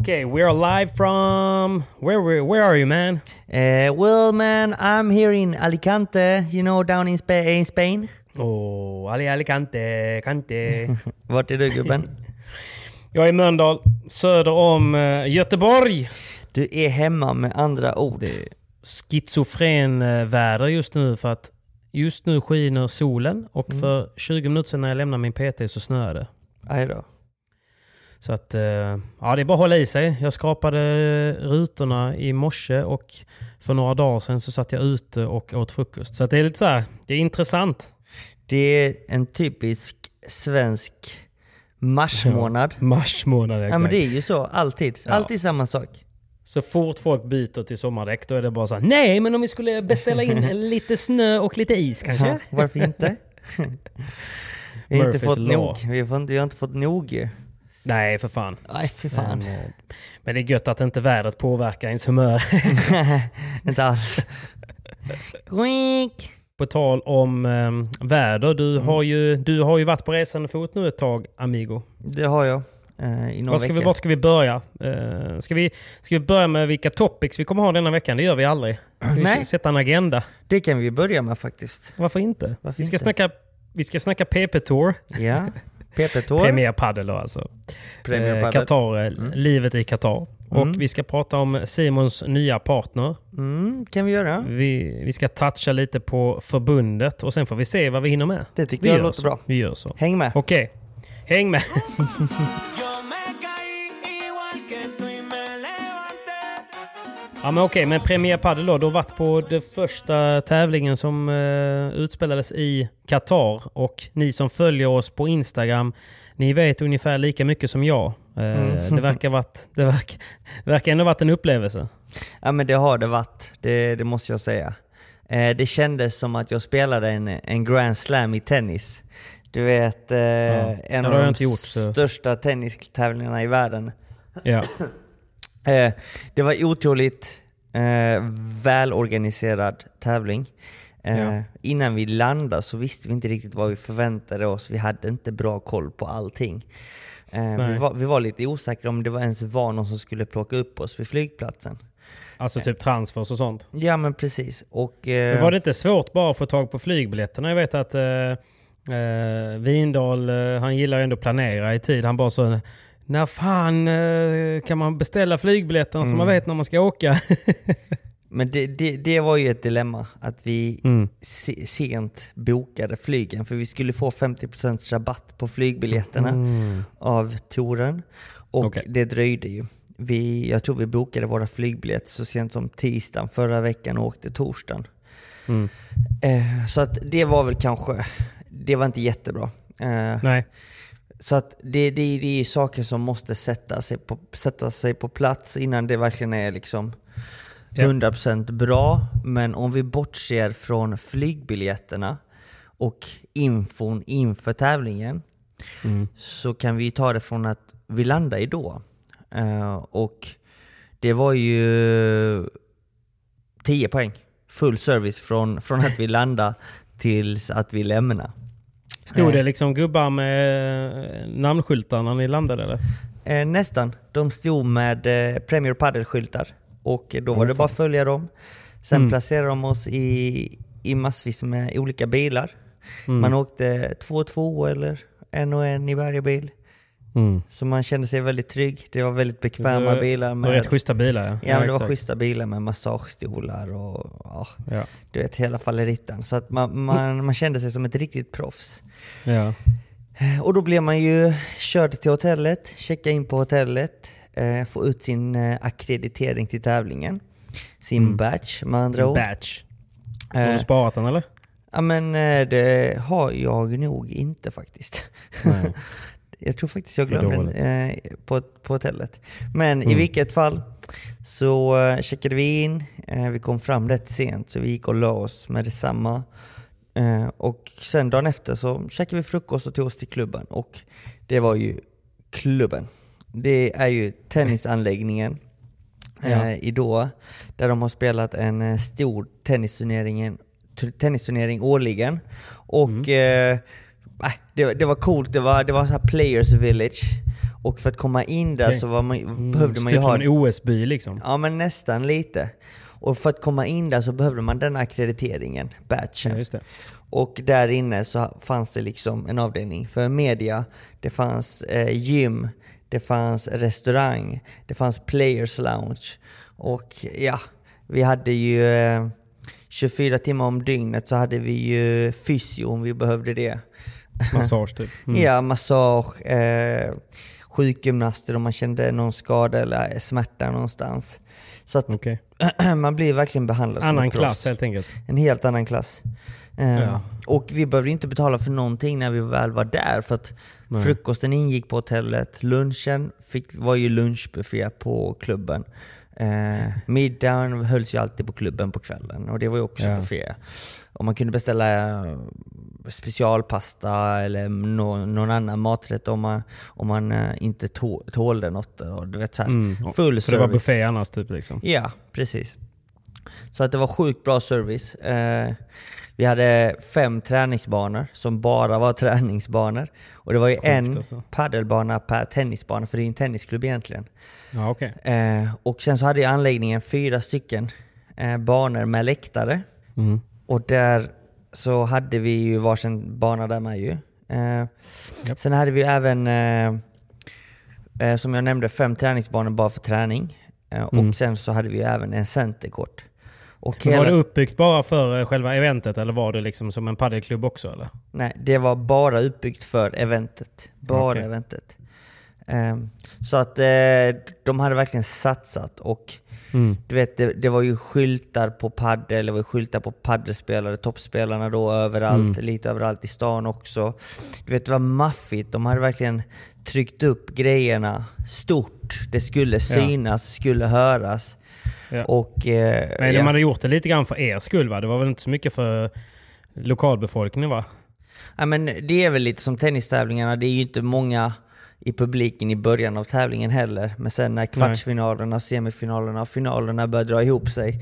Okay, we are live from where where, where are you man? Uh, well, man, I'm here in Alicante, you know, down in, Spa- in Spain. Oh, Ali Alicante, Cante. Vart är du gubben? Jag är i Mölndal, söder om eh, Göteborg. Du är hemma med andra ord. Det är schizofren eh, väder just nu för att just nu skiner solen och för 20 minuter sedan när jag lämnade min PT så snöade det. Aj då. Så att, eh, ja det är bara att hålla i sig. Jag skrapade rutorna i morse och för några dagar sedan så satt jag ute och åt frukost. Så att det är lite så här, det är intressant. Det är en typisk svensk marsmånad. Mars månad exakt. Ja, men det är ju så, alltid. Ja. Alltid samma sak. Så fort folk byter till sommardäck då är det bara så här, nej men om vi skulle beställa in lite snö och lite is kanske? Ja, varför inte? vi har inte fått nog. Vi har, inte, vi har inte fått nog. Nej för fan. Nej, fy fan. Men, eh, men det är gött att inte vädret påverkar ens humör. inte alls. Quick. På tal om eh, väder, du, har ju, du har ju varit på resande fot nu ett tag, Amigo. Det har jag. Eh, I några ska, vi, veckor. vart ska vi börja? Eh, ska, vi, ska vi börja med vilka topics vi kommer ha denna veckan? Det gör vi aldrig. Vi Nej. ska sätta en agenda. Det kan vi börja med faktiskt. Varför inte? Varför vi, ska inte? Snacka, vi ska snacka PP-tour. Ja. PP-tour. Premier Padel alltså. Eh. Qatar, eh, livet i Qatar. Och vi ska prata om Simons nya partner. Mm, kan vi göra. Vi, vi ska toucha lite på förbundet och sen får vi se vad vi hinner med. Det tycker vi jag låter så. bra. Vi gör så. Häng med. Okej, häng med. Ja men okej, men Premier Padel då. Du har varit på den första tävlingen som eh, utspelades i Qatar. Och ni som följer oss på Instagram, ni vet ungefär lika mycket som jag. Eh, det, verkar varit, det, verkar, det verkar ändå varit en upplevelse. Ja men det har det varit, det, det måste jag säga. Eh, det kändes som att jag spelade en, en Grand Slam i tennis. Du vet, eh, en det har av de gjort, största tennistävlingarna i världen. Ja. Eh, det var otroligt eh, välorganiserad tävling. Eh, Ja. Innan vi landade så visste vi inte riktigt vad vi förväntade oss. Vi hade inte bra koll på allting. Eh, vi, var, vi var lite osäkra om det var ens var någon som skulle plocka upp oss vid flygplatsen. Alltså typ transfers och sånt. Ja men precis. Och, eh, Men var det inte svårt bara att få tag på flygbiljetterna? Jag vet att eh, eh, Vindal, eh, han gillar ju ändå att planera i tid. Han bara så... När fan eh, kan man beställa flygbiljetterna så Mm. man vet när man ska åka? Men det, det, det var ju ett dilemma att vi Mm. se, sent bokade flygen för vi skulle få 50% rabatt på flygbiljetterna av touren. Och Mm. Okej. det dröjde ju. Vi, jag tror vi bokade våra flygbiljetter så sent som tisdagen förra veckan och åkte torsdagen. Mm. Eh, så att det var väl kanske, det var inte jättebra. Eh, Nej. Så att det, det, det är saker som måste sätta sig, på, sätta sig på plats innan det verkligen är liksom Ja. 100% bra. Men om vi bortser från flygbiljetterna och infon inför tävlingen Mm. så kan vi ta det från att vi landade i Doha. Eh, och det var ju 10 poäng. Full service från, från att vi landade tills att vi lämnade. Stod det liksom gubbar med eh, namnskyltar när ni landade eller? Eh, nästan. De stod med eh, Premier Padel-skyltar. Och då var Åh, det bara att följa dem. Sen Mm. placerade de oss i, i massvis med olika bilar. Mm. Man åkte två och två eller en och en i varje bil. Mm. Så man kände sig väldigt trygg. Det var väldigt bekväma Så- bilar. Det Med, var rätt schyssta bilar ja. ja, men det var schyssta bilar med massagestolar och ja, Ja. du vet hela fallerittan. Så att man, man, man kände sig som ett riktigt proffs. Ja. Och då blev man ju körd till hotellet, checka in på hotellet, eh, få ut sin eh, akkreditering till tävlingen. Sin Mm. badge med andra ord. Batch. Har Eh, du sparat den eller? ja men eh, det har jag nog inte faktiskt. Jag tror faktiskt jag glömde den eh, på, på hotellet. Men i Mm. vilket fall så eh, checkade vi in, eh, vi kom fram rätt sent så vi gick och la oss med detsamma. Eh, och sen dagen efter så käkade vi frukost och tog oss till klubben. Och det var ju klubben. Det är ju tennisanläggningen Ja. eh, i Doha. Där de har spelat en eh, stor tennisturnering, tennisturnering årligen. Och Mm. Det, det var coolt, det var, det var så här players village. Och för att komma in där Okej. så man, Mm, behövde man typ ju ha... en OS-by liksom. Ja men nästan lite. Och för att komma in där så behövde man den akkrediteringen, badgen. Ja. Och där inne så fanns det liksom en avdelning för media, det fanns eh, gym, det fanns restaurang, det fanns players lounge. Och ja, vi hade ju eh, 24 timmar om dygnet så hade vi ju fysio om vi behövde det. Massage typ. Mm. Ja, massage, eh, sjukgymnaster om man kände någon skada eller smärta någonstans. Så att Okej. man blir verkligen behandlad som Annan ett proffs. klass helt enkelt. En helt annan klass. Eh, Ja. Och vi behövde inte betala för någonting när vi väl var där. För att Nej. frukosten ingick på hotellet, lunchen fick, var ju lunchbuffé på klubben. Eh, middagen hölls ju alltid på klubben på kvällen och det var ju också Ja. buffé. Och man kunde beställa eh, specialpasta eller nå- någon annan maträtt om man, om man eh, inte tå- tålde något. Och du vet, så här, Mm. Full Så det var service. buffé annars typ liksom. Ja, precis. Så att det var sjukt bra service. Eh, vi hade fem träningsbanor som bara var träningsbanor. Och det var ju Sjukt en alltså. paddelbana per tennisbana, för det är ju en tennisklubb egentligen. Ja, okej. Eh, och sen så hade ju anläggningen fyra stycken eh, banor med läktare. Mm. Och där så hade vi ju varsin bana där med ju. Eh, Sen hade vi även, eh, eh, som jag nämnde, fem träningsbanor bara för träning. Eh, Mm. Och sen så hade vi även en centerkort. Och hela, var det uppbyggt bara för eh, själva eventet eller var det liksom som en paddelklubb också eller? nej, det var bara uppbyggt för eventet. Bara Okej. eventet. Eh, så att eh, de hade verkligen satsat och Mm. Du vet, det, det var ju skyltar på paddel, det var skyltar på paddelspelare, toppspelarna då överallt, lite överallt i stan också. Du vet, det var maffigt. De hade verkligen tryckt upp grejerna stort. Det skulle synas, skulle höras. Ja. Och... Eh, Men ja. de hade gjort det lite grann för er skull va? Det var väl inte så mycket för lokalbefolkningen va? Ja, men det är väl lite som tennistävlingarna, det är ju inte många i publiken i början av tävlingen heller. Men sen när kvartsfinalerna, semifinalerna och finalerna börjar dra ihop sig,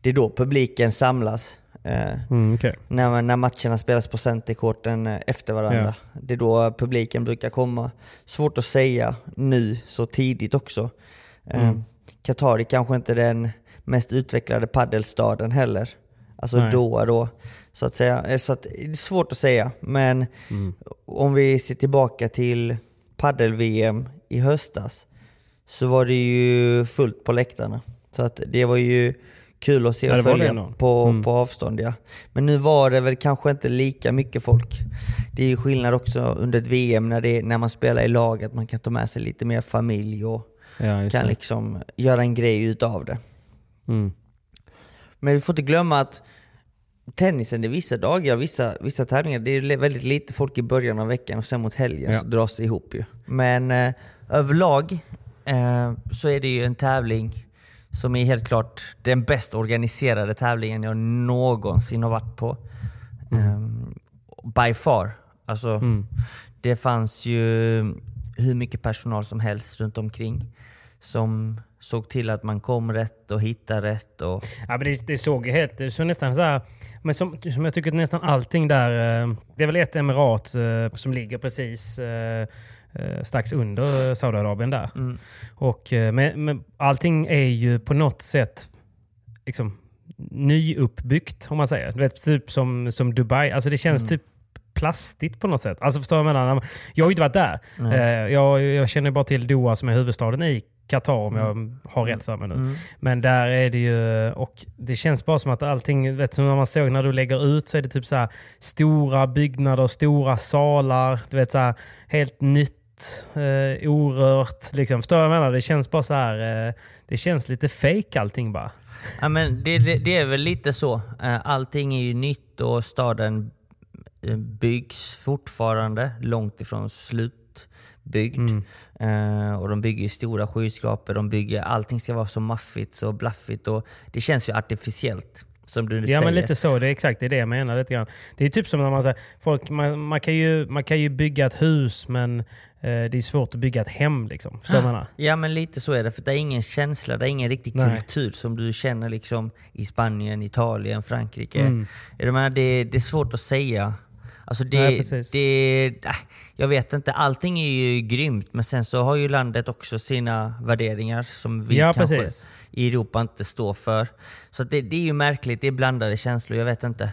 det är då publiken samlas. Eh, Mm, okej. när, när matcherna spelas på centerkorten eh, efter varandra. Det är då publiken brukar komma. Svårt att säga nu så tidigt också. Eh, Mm. Qatar är kanske inte den mest utvecklade paddelstaden heller. Alltså Nej. Doha då, så att säga. Eh, Så att, det är svårt att säga. Men Mm. om vi ser tillbaka till paddel-VM i höstas så var det ju fullt på läktarna. Så att det var ju kul att se och följa på, Mm. på avstånd. Ja. Men nu var det väl kanske inte lika mycket folk. Det är ju skillnad också under ett VM när, det, när man spelar i lag, att man kan ta med sig lite mer familj och Ja, kan liksom göra en grej utav det. Mm. Men vi får inte glömma att tennisen, det är vissa dagar, vissa, vissa tävlingar, det är väldigt lite folk i början av veckan och sen mot helgen Ja. så dras det ihop ju. Men eh, överlag eh, så är det ju en tävling som är helt klart den bäst organiserade tävlingen jag någonsin har varit på. Eh, by far. Alltså, Mm. det fanns ju hur mycket personal som helst runt omkring som såg till att man kom rätt och hittade rätt. Och... Ja, men det, det såg helt, det såg nästan så här, men som, som jag tycker att nästan allting där, eh, det är väl ett emirat eh, som ligger precis eh, strax under Saudiarabien där. Mm. Och, men, men allting är ju på något sätt liksom, nyuppbyggt om man säger. Du vet, typ som, som Dubai. Alltså det känns Mm. typ plastigt på något sätt. Alltså förstår jag menar? Jag har ju inte varit där. Eh, jag, jag känner bara till Doha som är huvudstaden i Qatar om jag har rätt för mig nu. Mm. Men där är det ju, och det känns bara som att allting, vet som när man såg när du lägger ut så är det typ så här stora byggnader, stora salar, du vet så här, helt nytt, eh, orört. Liksom. Förstår jag menar? Det känns bara så här, eh, det känns lite fake allting bara. Ja, men det, det, det är väl lite så. Eh, Allting är ju nytt och staden byggs fortfarande långt ifrån slutbyggd. Mm. Eh, och de bygger stora skyskrapor, de bygger, allting ska vara så maffigt, så blaffigt och det känns ju artificiellt. Som du Ja säger. men lite så, det är exakt det, det jag menar. Lite grann. Det är typ som när man säger, folk, man, man, kan ju, man kan ju bygga ett hus men eh, det är svårt att bygga ett hem. Liksom. Förstår du menar? Ja men lite så är det, för det är ingen känsla, det är ingen riktig Nej. kultur som du känner liksom i Spanien, Italien, Frankrike. Mm. Är du med? Det, det är svårt att säga. Alltså det, Nej, det, äh, jag vet inte, allting är ju grymt men sen så har ju landet också sina värderingar som vi Ja, kanske precis. i Europa inte står för. Så det, det är ju märkligt, det är blandade känslor, jag vet inte.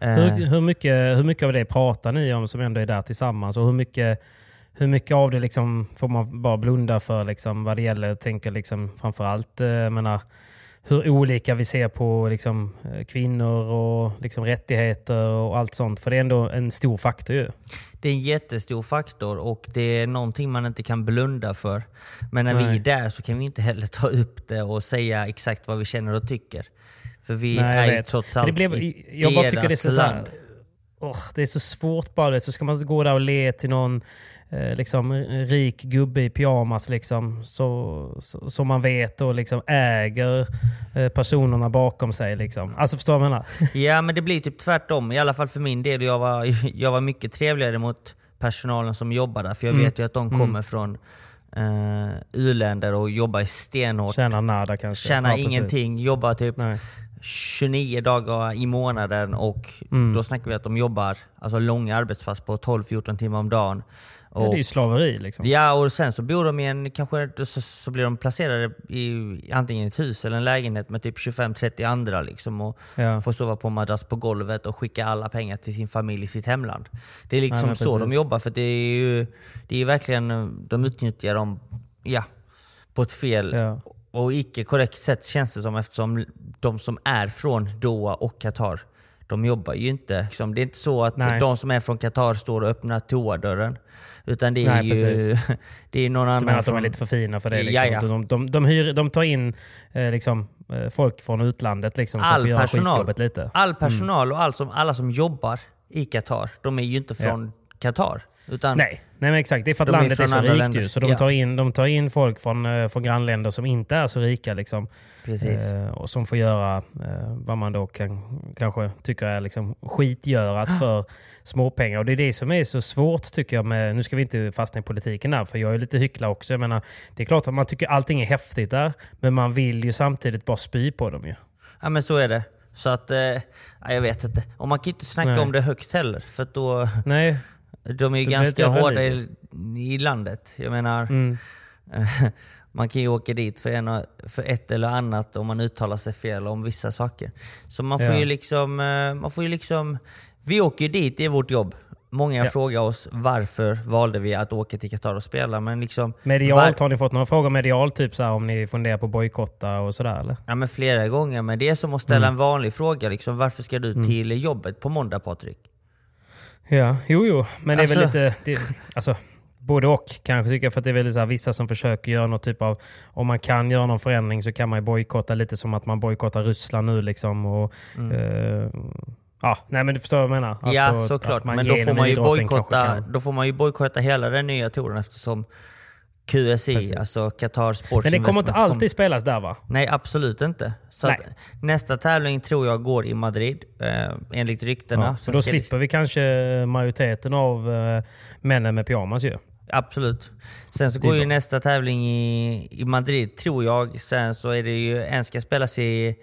Eh, Hur, hur, mycket, hur mycket av det pratar ni om som ändå är där tillsammans? Och hur mycket, hur mycket av det liksom får man bara blunda för liksom, vad det gäller? Tänker liksom, framförallt eh, jag menar, hur olika vi ser på liksom, eh, kvinnor och liksom, rättigheter och allt sånt. För det är ändå en stor faktor ju. Det är en jättestor faktor och det är någonting man inte kan blunda för. Men när vi Nej. är där så kan vi inte heller ta upp det och säga exakt vad vi känner och tycker. För vi Nej, är ju trots allt det blev, i jag bara tycker det är deras så, så här, åh, Det är så svårt bara. det. Så ska man gå där och le till någon eh, liksom, rik gubbe i pyjamas liksom, så, så, som man vet och liksom äger eh, personerna bakom sig. Liksom. Alltså förstår du vad jag menar? Ja men det blir typ tvärtom, i alla fall för min del. Jag var, jag var mycket trevligare mot personalen som jobbar där. För jag Mm. vet ju att de kommer från uh, u-länder och jobbar stenhårt. Tjänar nada kanske. Tjänar Ja, precis. ingenting, jobbar typ Nej. 29 dagar i månaden och Mm. då snackar vi att de jobbar alltså långa arbetspass på 12-14 timmar om dagen. Ja, det Och, är ju slaveri liksom. ja, och sen så bor de i en, kanske så, så blir de placerade i antingen i ett hus eller en lägenhet med typ 25-30 andra liksom och Ja. får sova på madrass på golvet och skicka alla pengar till sin familj i sitt hemland. Det är Ja, liksom men så de jobbar för det är ju det är verkligen, de utnyttjar dem ja, på ett fel Ja. Och icke korrekt sätt känns det som eftersom de som är från Doha och Qatar, de jobbar ju inte. Liksom, det är inte så att Nej. de som är från Qatar står och öppnar toadörren. Utan det är Nej, ju precis. det är någon Du annan menar att de är lite för fina för det? Liksom. Ja, ja. De, de, de, hyr, de tar in eh, liksom, eh, folk från utlandet liksom, som All får göra personal. skitjobbet lite. All personal och all som, alla som jobbar i Qatar, de är ju inte från Qatar. Utan Nej, nej men exakt. Det är för att De är landet är, från så rikt länder. ju. Så de, Ja. tar in, de tar in folk från, eh, från grannländer som inte är så rika. Liksom, eh, och som får göra eh, vad man då kan, kanske tycker är liksom skitgörat för småpengar. Och det är det som är så svårt tycker jag. Med, nu ska vi inte fastna i politiken där, för jag är lite hyckla också. Jag menar, det är klart att man tycker allting är häftigt där, men man vill ju samtidigt bara spy på dem ju. Ja men så är det. Så att, eh, ja, jag vet inte. Och man kan inte snacka Nej. om det högt heller. För då, Nej, de är ju ganska hårda i, i landet. Jag menar, mm. man kan ju åka dit för, en, för ett eller annat om man uttalar sig fel om vissa saker. Så man får Ja. ju liksom, eh, man får ju liksom, vi åker ju dit, det är vårt jobb. Många Ja. frågar oss varför valde vi att åka till Qatar och spela. Men liksom, medialt, var- har ni fått några frågor medialt? Typ så här, om ni funderar på bojkotta och sådär eller? Ja men flera gånger, men det är som att ställa Mm. en vanlig fråga. Liksom, varför ska du till jobbet på måndag Patrik? Ja, jo, jo. Men det är väl Alltså- lite... Det, alltså, både och kanske tycker jag. För att det är väl så här, vissa som försöker göra något typ av... Om man kan göra någon förändring så kan man ju bojkotta lite som att man bojkottar Ryssland nu liksom. Och, eh, ja, nej men du förstår vad jag menar. Mm. ja Alltså, såklart, att man men då får man, ju kan- då får man ju bojkotta hela den nya touren eftersom QSI, Precis. alltså Qatar Sports Men det kommer inte alltid spelas där va? Nej, absolut inte. Så nästa tävling tror jag går i Madrid, eh, enligt ryktena. Ja, så då det- slipper vi kanske majoriteten av eh, männen med pyjamas ju. Absolut. Sen så går ju nästa tävling i, i Madrid, tror jag. Sen så är det ju, en ska spelas i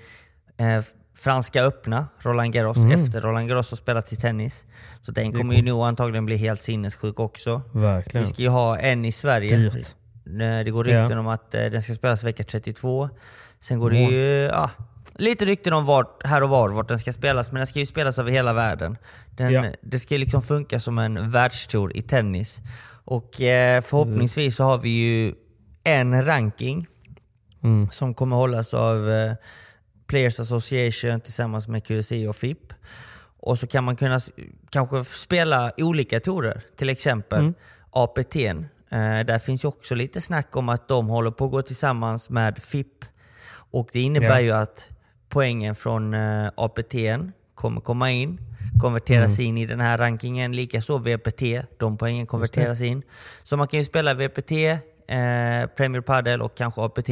eh, Franska öppna, Roland Garros, efter Roland Garros har spelat i tennis. Så den Mm. kommer ju nog antagligen bli helt sinnessjuk också. Verkligen. Vi ska ju ha en i Sverige. Dyrt. Eh, Det går rykten Ja. om att eh, den ska spelas vecka 32. Sen går det ju ja, lite rykten om vart, här och var vart den ska spelas, men den ska ju spelas över hela världen. Den, Ja. Det ska ju liksom funka som en världstour i tennis. Och eh, förhoppningsvis så har vi ju en ranking Mm. som kommer hållas av eh, Players Association tillsammans med QSI och FIP. Och så kan man kunna kanske spela olika torer. Till exempel Mm. APT. Eh, där finns ju också lite snack om att de håller på att gå tillsammans med FIP. Och det innebär Ja. ju att poängen från eh, APT kommer komma in, konverteras Mm. in i den här rankingen. Likaså VPT, de poängen konverteras in. Så man kan ju spela VPT, eh, Premier Padel och kanske APT,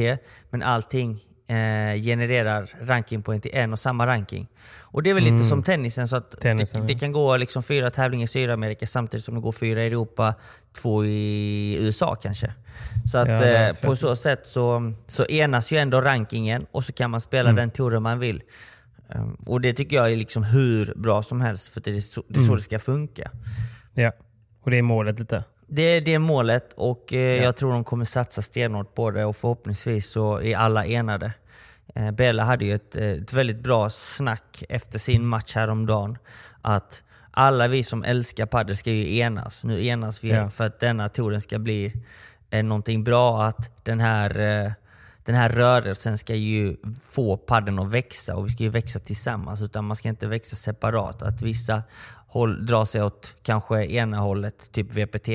men allting eh, genererar rankingpoäng till en och samma ranking. Och det är väl lite som tennisen, så att Mm. Tennisen, det, det ja. kan gå liksom fyra tävlingar i Sydamerika samtidigt som det går fyra i Europa, två i USA kanske. Så att Ja, eh, på så sätt så, så enas ju ändå rankingen och så kan man spela Mm. den touren man vill. Um, och det tycker jag är liksom hur bra som helst, för det är så det, är Mm. så det ska funka. Ja, och det är målet lite. Det det är målet och eh, jag tror de kommer satsa stenhårt på det och förhoppningsvis så är alla enade. Eh, Bella hade ju ett, eh, ett väldigt bra snack efter sin match häromdagen. Att alla vi som älskar padel ska ju enas. Nu enas vi Ja. för att denna touren ska bli eh, någonting bra. Att den här, eh, den här rörelsen ska ju få padden att växa och vi ska ju växa tillsammans. Utan man ska inte växa separat. Att vissa håll, drar sig åt kanske ena hållet, typ VPT,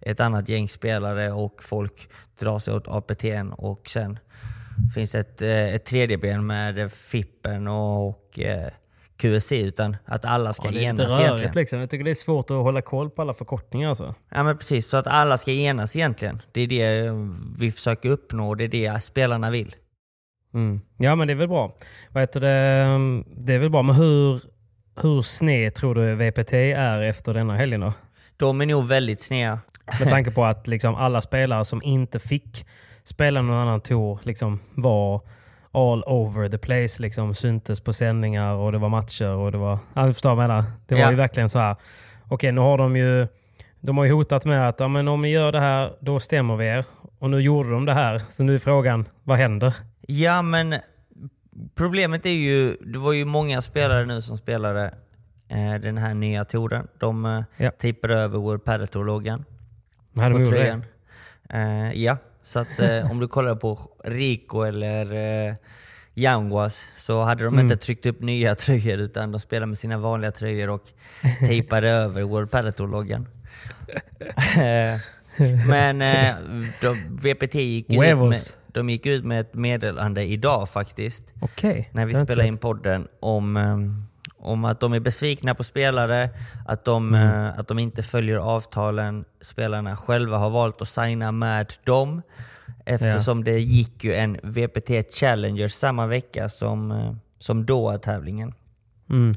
ett annat gäng spelare och folk drar sig åt APT och sen finns ett, eh, ett tredje ben med Fippen och eh, QSI utan att alla ska Ja, det är enas rörigt egentligen. liksom. Jag tycker det är svårt att hålla koll på alla förkortningar alltså. Ja men precis, så att alla ska enas egentligen. Det är det vi försöker uppnå och det är det spelarna vill. Mm. Ja men det är väl bra. Vad heter det? det är väl bra, men hur, hur sned tror du VPT är efter denna helgen då? De är nog väldigt sneda. Med tanke på att liksom alla spelare som inte fick spela någon annan tour liksom var all over the place. Liksom, syntes på sändningar och det var matcher och det var... Ja, du förstår vad jag menar. Det var Ja. ju verkligen så här. Okej, nu har de ju... De har ju hotat med att ja, men om ni gör det här, då stämmer vi er. Och nu gjorde de det här. Så nu är frågan, vad händer? Ja men problemet är ju, det var ju många spelare nu som spelade eh, den här nya touren. De eh, Ja. tejpade över World Padel Tour-loggan. På de gjort det? Eh, ja, så att eh, om du kollar på Rico eller eh, Yanguas så hade de Mm. inte tryckt upp nya tröjor utan de spelade med sina vanliga tröjor och tejpade över World Padel Tour-loggan. Eh, Men eh, de, VPT gick ut, med, de gick ut med ett meddelande idag faktiskt Okej. när vi spelade in podden om, eh, om att de är besvikna på spelare, att de, Mm. eh, att de inte följer avtalen spelarna själva har valt att signa med dem. Eftersom det gick ju en VPT Challenger samma vecka som, eh, som Doha-tävlingen. Mm.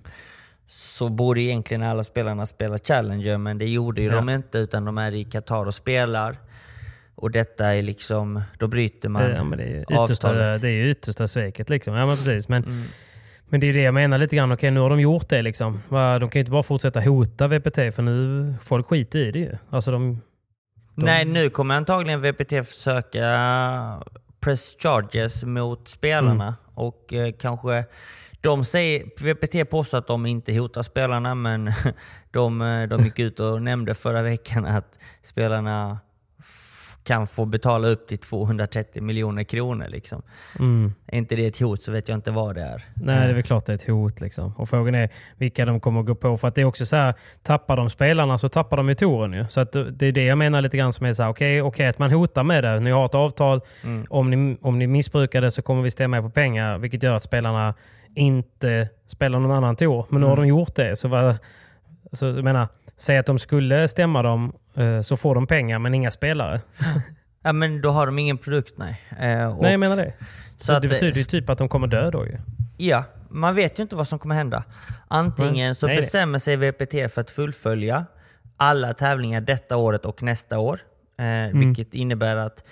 Så borde egentligen alla spelarna spela Challenger, men det gjorde ju Ja. de inte utan de är i Qatar och spelar. Och detta är liksom, då bryter man Ja, men det, är yttersta, avtalet. det är ju yttersta sveket. Liksom. Ja, men precis. Men, Mm. Men det är det jag menar lite grann. Okej, nu har de gjort det. Liksom. De kan ju inte bara fortsätta hota VPT för nu folk skiter i det ju. Alltså de, de, Nej, nu kommer antagligen VPT försöka press charges mot spelarna. Mm. Och eh, kanske... De säger, VPT påstår att de inte hotar spelarna, men de, eh, de gick ut och nämnde förra veckan att spelarna kan få betala upp till 230 miljoner kronor. Liksom. mm. Är inte det ett hot så vet jag inte vad det är. Nej, det är väl klart det är ett hot. Liksom. Och frågan är vilka de kommer att gå på. För att det är också så här, tappar de spelarna så tappar de ju touren ju. Så att det är det jag menar lite grann som är så här, okej, okej att man hotar med det. Ni har ett avtal. Mm. Om, ni, om ni missbrukar det så kommer vi stämma er på pengar. Vilket gör att spelarna inte spelar någon annan tour. Men nu har de gjort det. Så, vad, så jag menar, säg att de skulle stämma dem så får de pengar men inga spelare. Ja men då har de ingen produkt nej. Eh, och, Nej, jag menar det. Så, Så att det betyder ju typ att de kommer dö då ju. Ja, man vet ju inte vad som kommer hända. Antingen Nej. så Nej, nej. bestämmer sig VPT för att fullfölja alla tävlingar detta året och nästa år. Eh, Mm. Vilket innebär att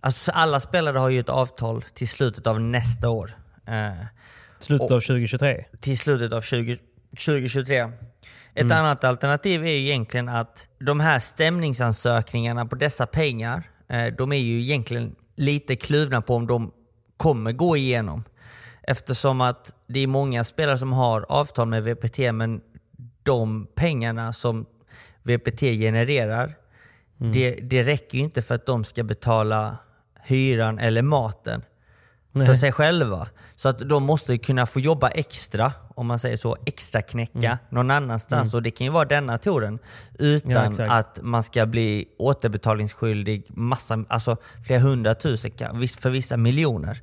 alltså, alla spelare har ju ett avtal till slutet av nästa år. Eh, Slutet av 2023. till slutet av 20, 2023. Ett annat alternativ är ju egentligen att de här stämningsansökningarna på dessa pengar, eh, de är ju egentligen lite kluvna på om de kommer gå igenom. Eftersom att det är många spelare som har avtal med VPT men de pengarna som VPT genererar, det, det räcker ju inte för att de ska betala hyran eller maten för Nej. sig själva. Så att de måste kunna få jobba extra, om man säger så, extra knäcka Mm. någon annanstans. Och det kan ju vara denna touren. Utan Ja, att man ska bli återbetalningsskyldig massa, alltså flera hundratusen, för vissa miljoner.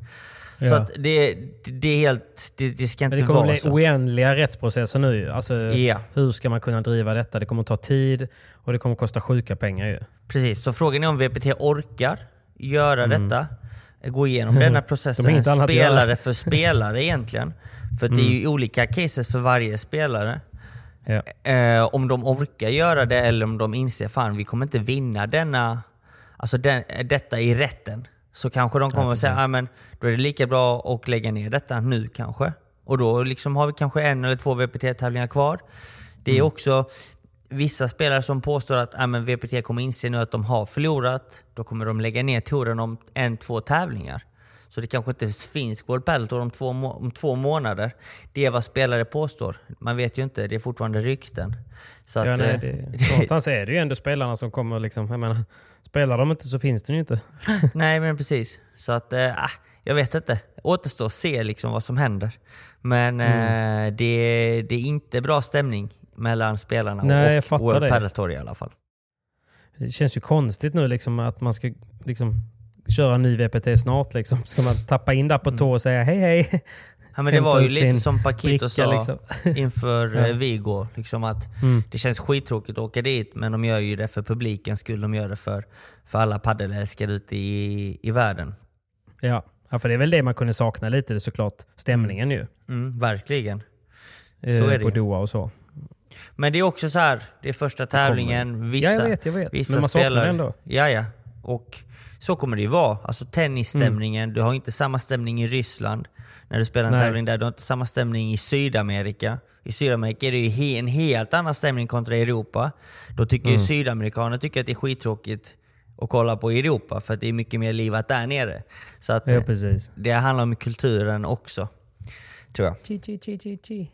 Så Ja. att det, det är helt, det, det ska inte det kommer vara bli så. oändliga rättsprocesser nu. Alltså, Ja. Hur ska man kunna driva detta? Det kommer ta tid och det kommer kosta sjuka pengar ju. Precis, så frågan är om VPT orkar göra detta, gå igenom denna Mm. De processen göra. spelare för spelare egentligen. För det är ju olika cases för varje spelare. Ja. Eh, om de orkar göra det eller om de inser fan vi kommer inte vinna denna, alltså den, detta i rätten. Så kanske de kommer att säga ah, men då är det lika bra att lägga ner detta nu kanske. Och då liksom har vi kanske en eller två VPT-tävlingar kvar. Det är också vissa spelare som påstår att ah, men VPT kommer inse nu att de har förlorat. Då kommer de lägga ner touren om en, två tävlingar. Så det kanske inte finns World Padel Tour om två, om två månader. Det är vad spelare påstår. Man vet ju inte, det är fortfarande rykten. Så Ja, att, nej, eh, det, någonstans är det ju ändå spelarna som kommer liksom, jag menar, spelar de inte så finns den ju inte. Nej men precis. Så att, ah, jag vet inte. Återstår att se liksom vad som händer. Men Mm. eh, det, det är inte bra stämning mellan spelarna Nej, och World. Padel Tour i alla fall. Det känns ju konstigt nu liksom att man ska liksom köra en ny VPT snart. Liksom. Ska man tappa in där på tå och säga hej hej? Ja, men det var ju lite som Paquito sa liksom. inför Ja. eh, Vigo. Liksom att Mm. Det känns skittråkigt att åka dit men de gör ju det för publikens skull. De gör det för, för alla paddelälskare ute i, i världen. Ja. ja, för det är väl det man kunde sakna lite såklart. Stämningen ju. Mm, verkligen. eh, Så är det på. Doha och så. Men det är också så här, det är första tävlingen. Vissa, Ja, jag vet, jag vet. Vissa Men man saknar spelar, det ändå. Ja, ja. Och så kommer det ju vara. Alltså tennisstämningen, du har inte samma stämning i Ryssland när du spelar en Nej. tävling där. Du har inte samma stämning i Sydamerika. I Sydamerika är det ju en helt annan stämning kontra Europa. Då tycker Mm. ju sydamerikaner tycker att det är skittråkigt att kolla på i Europa för att det är mycket mer livat där nere. Så att Ja, eh, precis. det handlar om kulturen också, tror jag. Chi, chi, chi, chi, chi.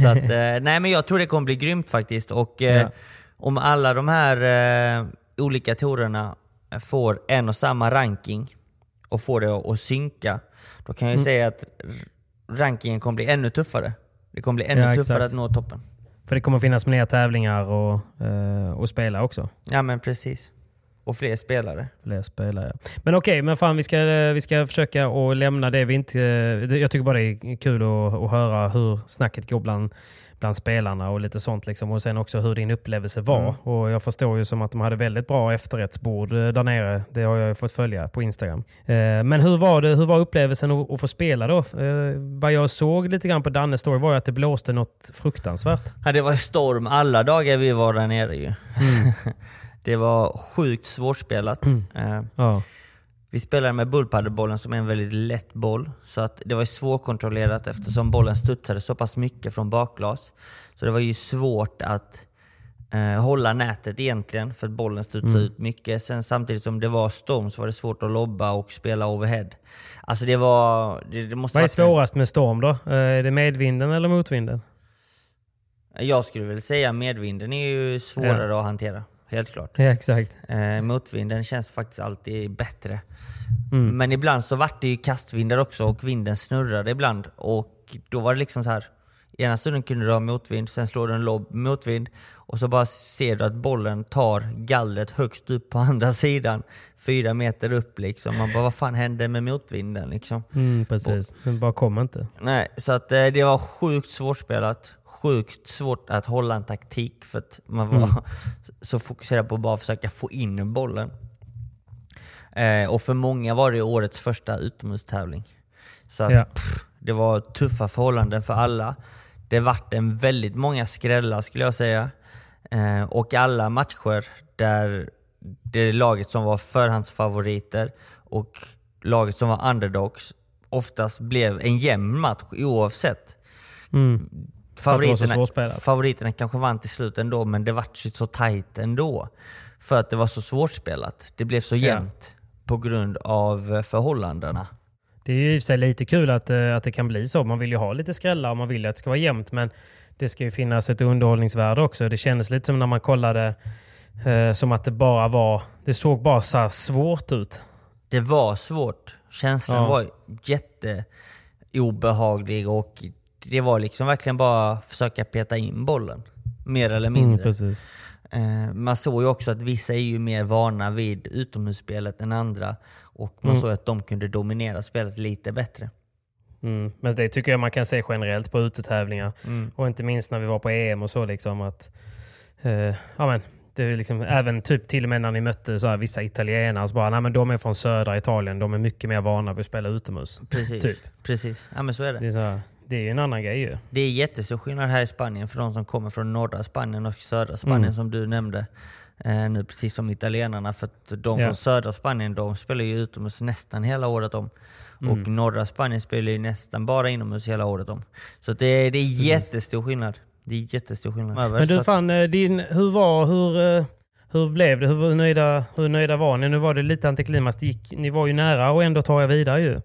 Så att, eh, nej men jag tror det kommer bli grymt faktiskt. Och eh, Ja. om alla de här eh, olika tourerna får en och samma ranking och får det att, synka, då kan jag ju Mm. säga att rankingen kommer bli ännu tuffare. Det kommer bli ännu Ja, tuffare exakt. att nå toppen. För det kommer finnas mer tävlingar och, eh, och spela också. Ja men precis. Och fler spelare. Fler spelare. Men okej, men fan vi ska, vi ska försöka att lämna det vi inte... det- Jag tycker bara det är kul att, att höra hur snacket går bland, bland spelarna och lite sånt. Liksom. Och sen också hur din upplevelse var. Mm. Och Jag förstår ju som att de hade väldigt bra efterrättsbord eh, där nere. Det har jag ju fått följa på Instagram. Eh, Men hur var, det, hur var upplevelsen att, få spela då? Eh, Vad jag såg lite grann på Dannes story var ju att det blåste något fruktansvärt. Ja, det var storm alla dagar vi var där nere ju. Mm. det var sjukt svårspelat. Eh, Ja. Vi spelade med bullpaddelbollen som är en väldigt lätt boll. Så att det var svårkontrollerat eftersom bollen studsade så pass mycket från bakglas. Så det var ju svårt att eh, hålla nätet egentligen för att bollen studsade ut mycket. Sen samtidigt som det var storm så var det svårt att lobba och spela overhead. Alltså det var... Det, det måste Vad är svårast med storm då? Eh, Är det medvinden eller motvinden? Jag skulle väl säga medvinden är ju svårare att hantera. Helt klart. Ja, exakt. Eh, motvinden känns faktiskt alltid bättre. Mm. Men ibland så vart det ju kastvindar också och vinden snurrade ibland. Och då var det liksom så här. Ena stunden kunde du ha motvind, sen slår du en lobb motvind och så bara ser du att bollen tar gallret högst upp på andra sidan. Fyra meter upp liksom. Man bara, vad fan hände med motvinden liksom? Mm, precis. Den bara kom inte. Nej, så att eh, det var sjukt svårspelat. Sjukt svårt att hålla en taktik för att man var så fokuserad på att bara försöka få in bollen. Eh, och för många var det årets första utomhustävling. Så att, Ja. pff, det var tuffa förhållanden för alla. Det vart en väldigt många skrällar skulle jag säga. Eh, och alla matcher där det laget som var förhandsfavoriter och laget som var underdogs oftast blev en jämn match oavsett. Mm. Favoriterna, favoriterna kanske vann till slut ändå, men det vart ju så tight ändå. För att det var så svårspelat. Det blev så Ja. jämnt på grund av eh, förhållandena. Det är ju i sig lite kul att, eh, att det kan bli så. Man vill ju ha lite skrällar och man vill ju att det ska vara jämnt. Men det ska ju finnas ett underhållningsvärde också. Det kändes lite som när man kollade eh, som att det bara var... Det såg bara så svårt ut. Det var svårt. Känslan Ja. var jätteobehaglig och det var liksom verkligen bara försöka peta in bollen. Mer eller mindre. Mm. Eh, man såg ju också att vissa är ju mer vana vid utomhusspelet än andra. Och man Mm. såg att de kunde dominera spelet lite bättre. Mm. Men det tycker jag man kan se generellt på utetävlingar. Mm. Och inte minst när vi var på EM och så. Liksom, att, eh, ja, men, det är liksom, även typ till och med när ni mötte så här, vissa italienare. Så bara, nej, men de är från södra Italien. De är mycket mer vana vid att spela utomhus. Precis. Typ. Precis. Ja men så är det. Det är, så det är ju en annan grej ju. Det är jättestor skillnad här i Spanien för de som kommer från norra Spanien och södra Spanien Mm. som du nämnde. Eh, nu precis som italienarna. För att de Ja. från södra Spanien de spelar ju utomhus nästan hela året om. Och Mm. norra Spanien spelar ju nästan bara inomhus hela året om. Så det är, det är jättestor skillnad. Det är jättestor skillnad. Men Så du fan, eh, din, hur var, hur, eh, hur blev det? Hur nöjda, hur nöjda var ni? Nu var det lite antiklimax. Ni var ju nära och ändå ta er vidare ju.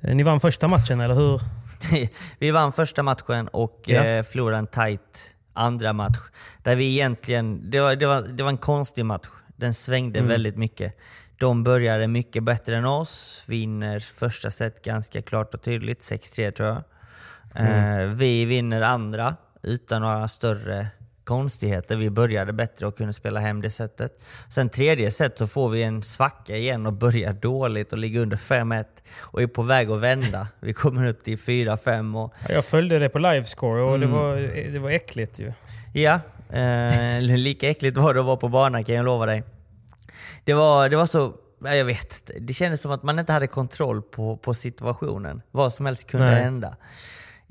Eh, Ni vann första matchen, eller hur? vi vann första matchen och Ja. eh, förlorade en tight andra match. Där vi egentligen, det var, det var, det var en konstig match. Den svängde Mm. väldigt mycket. De började mycket bättre än oss, vinner första set ganska klart och tydligt, 6-3 tror jag. Mm. Eh, vi vinner andra utan några större konstigheter. Vi började bättre och kunde spela hem det sättet. Sen tredje set så får vi en svacka igen och börjar dåligt och ligger under 5-1 och är på väg att vända. Vi kommer upp till 4-5 och Ja, Jag följde det på livescore och Mm. det, var, det var äckligt ju. Ja, eh, lika äckligt var det att vara på banan kan jag lova dig. Det var, det var så, ja, jag vet det kändes som att man inte hade kontroll på, på situationen. Vad som helst kunde Nej. hända.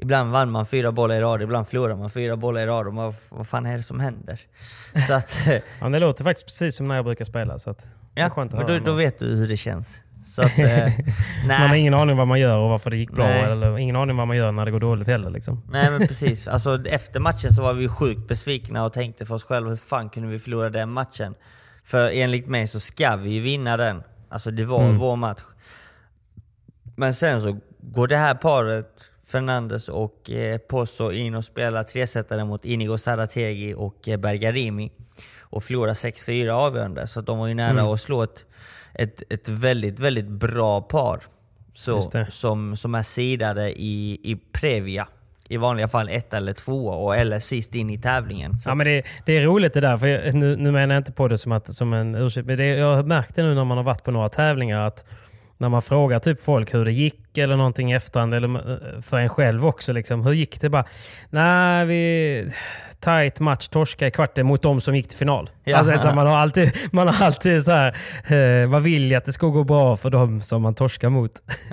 Ibland vann man fyra bollar i rad, ibland förlorade man fyra bollar i rad. Och man, vad fan är det som händer? Så att, eh, Ja, det låter faktiskt precis som när jag brukar spela. Så att ja, skönt att och då, då vet du hur det känns. Så att, eh, man har ingen aning vad man gör och varför det gick bra. Nej. Eller ingen aning vad man gör när det går dåligt heller. Liksom. Nej men precis. Alltså, efter matchen så var vi sjukt besvikna och tänkte för oss själva hur fan kunde vi förlora den matchen? För enligt mig så ska vi ju vinna den. Alltså det var Mm. vår match. Men sen så går det här paret, Fernandes och eh, in och spelar tresetare mot Inigo Sarategi och eh, Bergarimi. Och förlorar 6-4 avgörande. Så de var ju nära Mm. att slå ett, ett, ett väldigt, väldigt bra par. Så, som, som är sidade i, i Previa. I vanliga fall ett eller två och eller sist in i tävlingen. Så Ja, men det, det är roligt det där. För jag, nu, nu menar jag inte på det som, att, som en ursäkt. Men det, jag har märkt det nu när man har varit på några tävlingar. att när man frågar typ folk hur det gick eller någonting i efterhand, eller eh, för en själv också. Liksom, hur gick det? bara Nej, vi... Tight match, torska i kvarten mot de som gick till final. Ja. Alltså, man har alltid, man har alltid så här, eh, man vill ju att det ska gå bra för de som man torskar mot.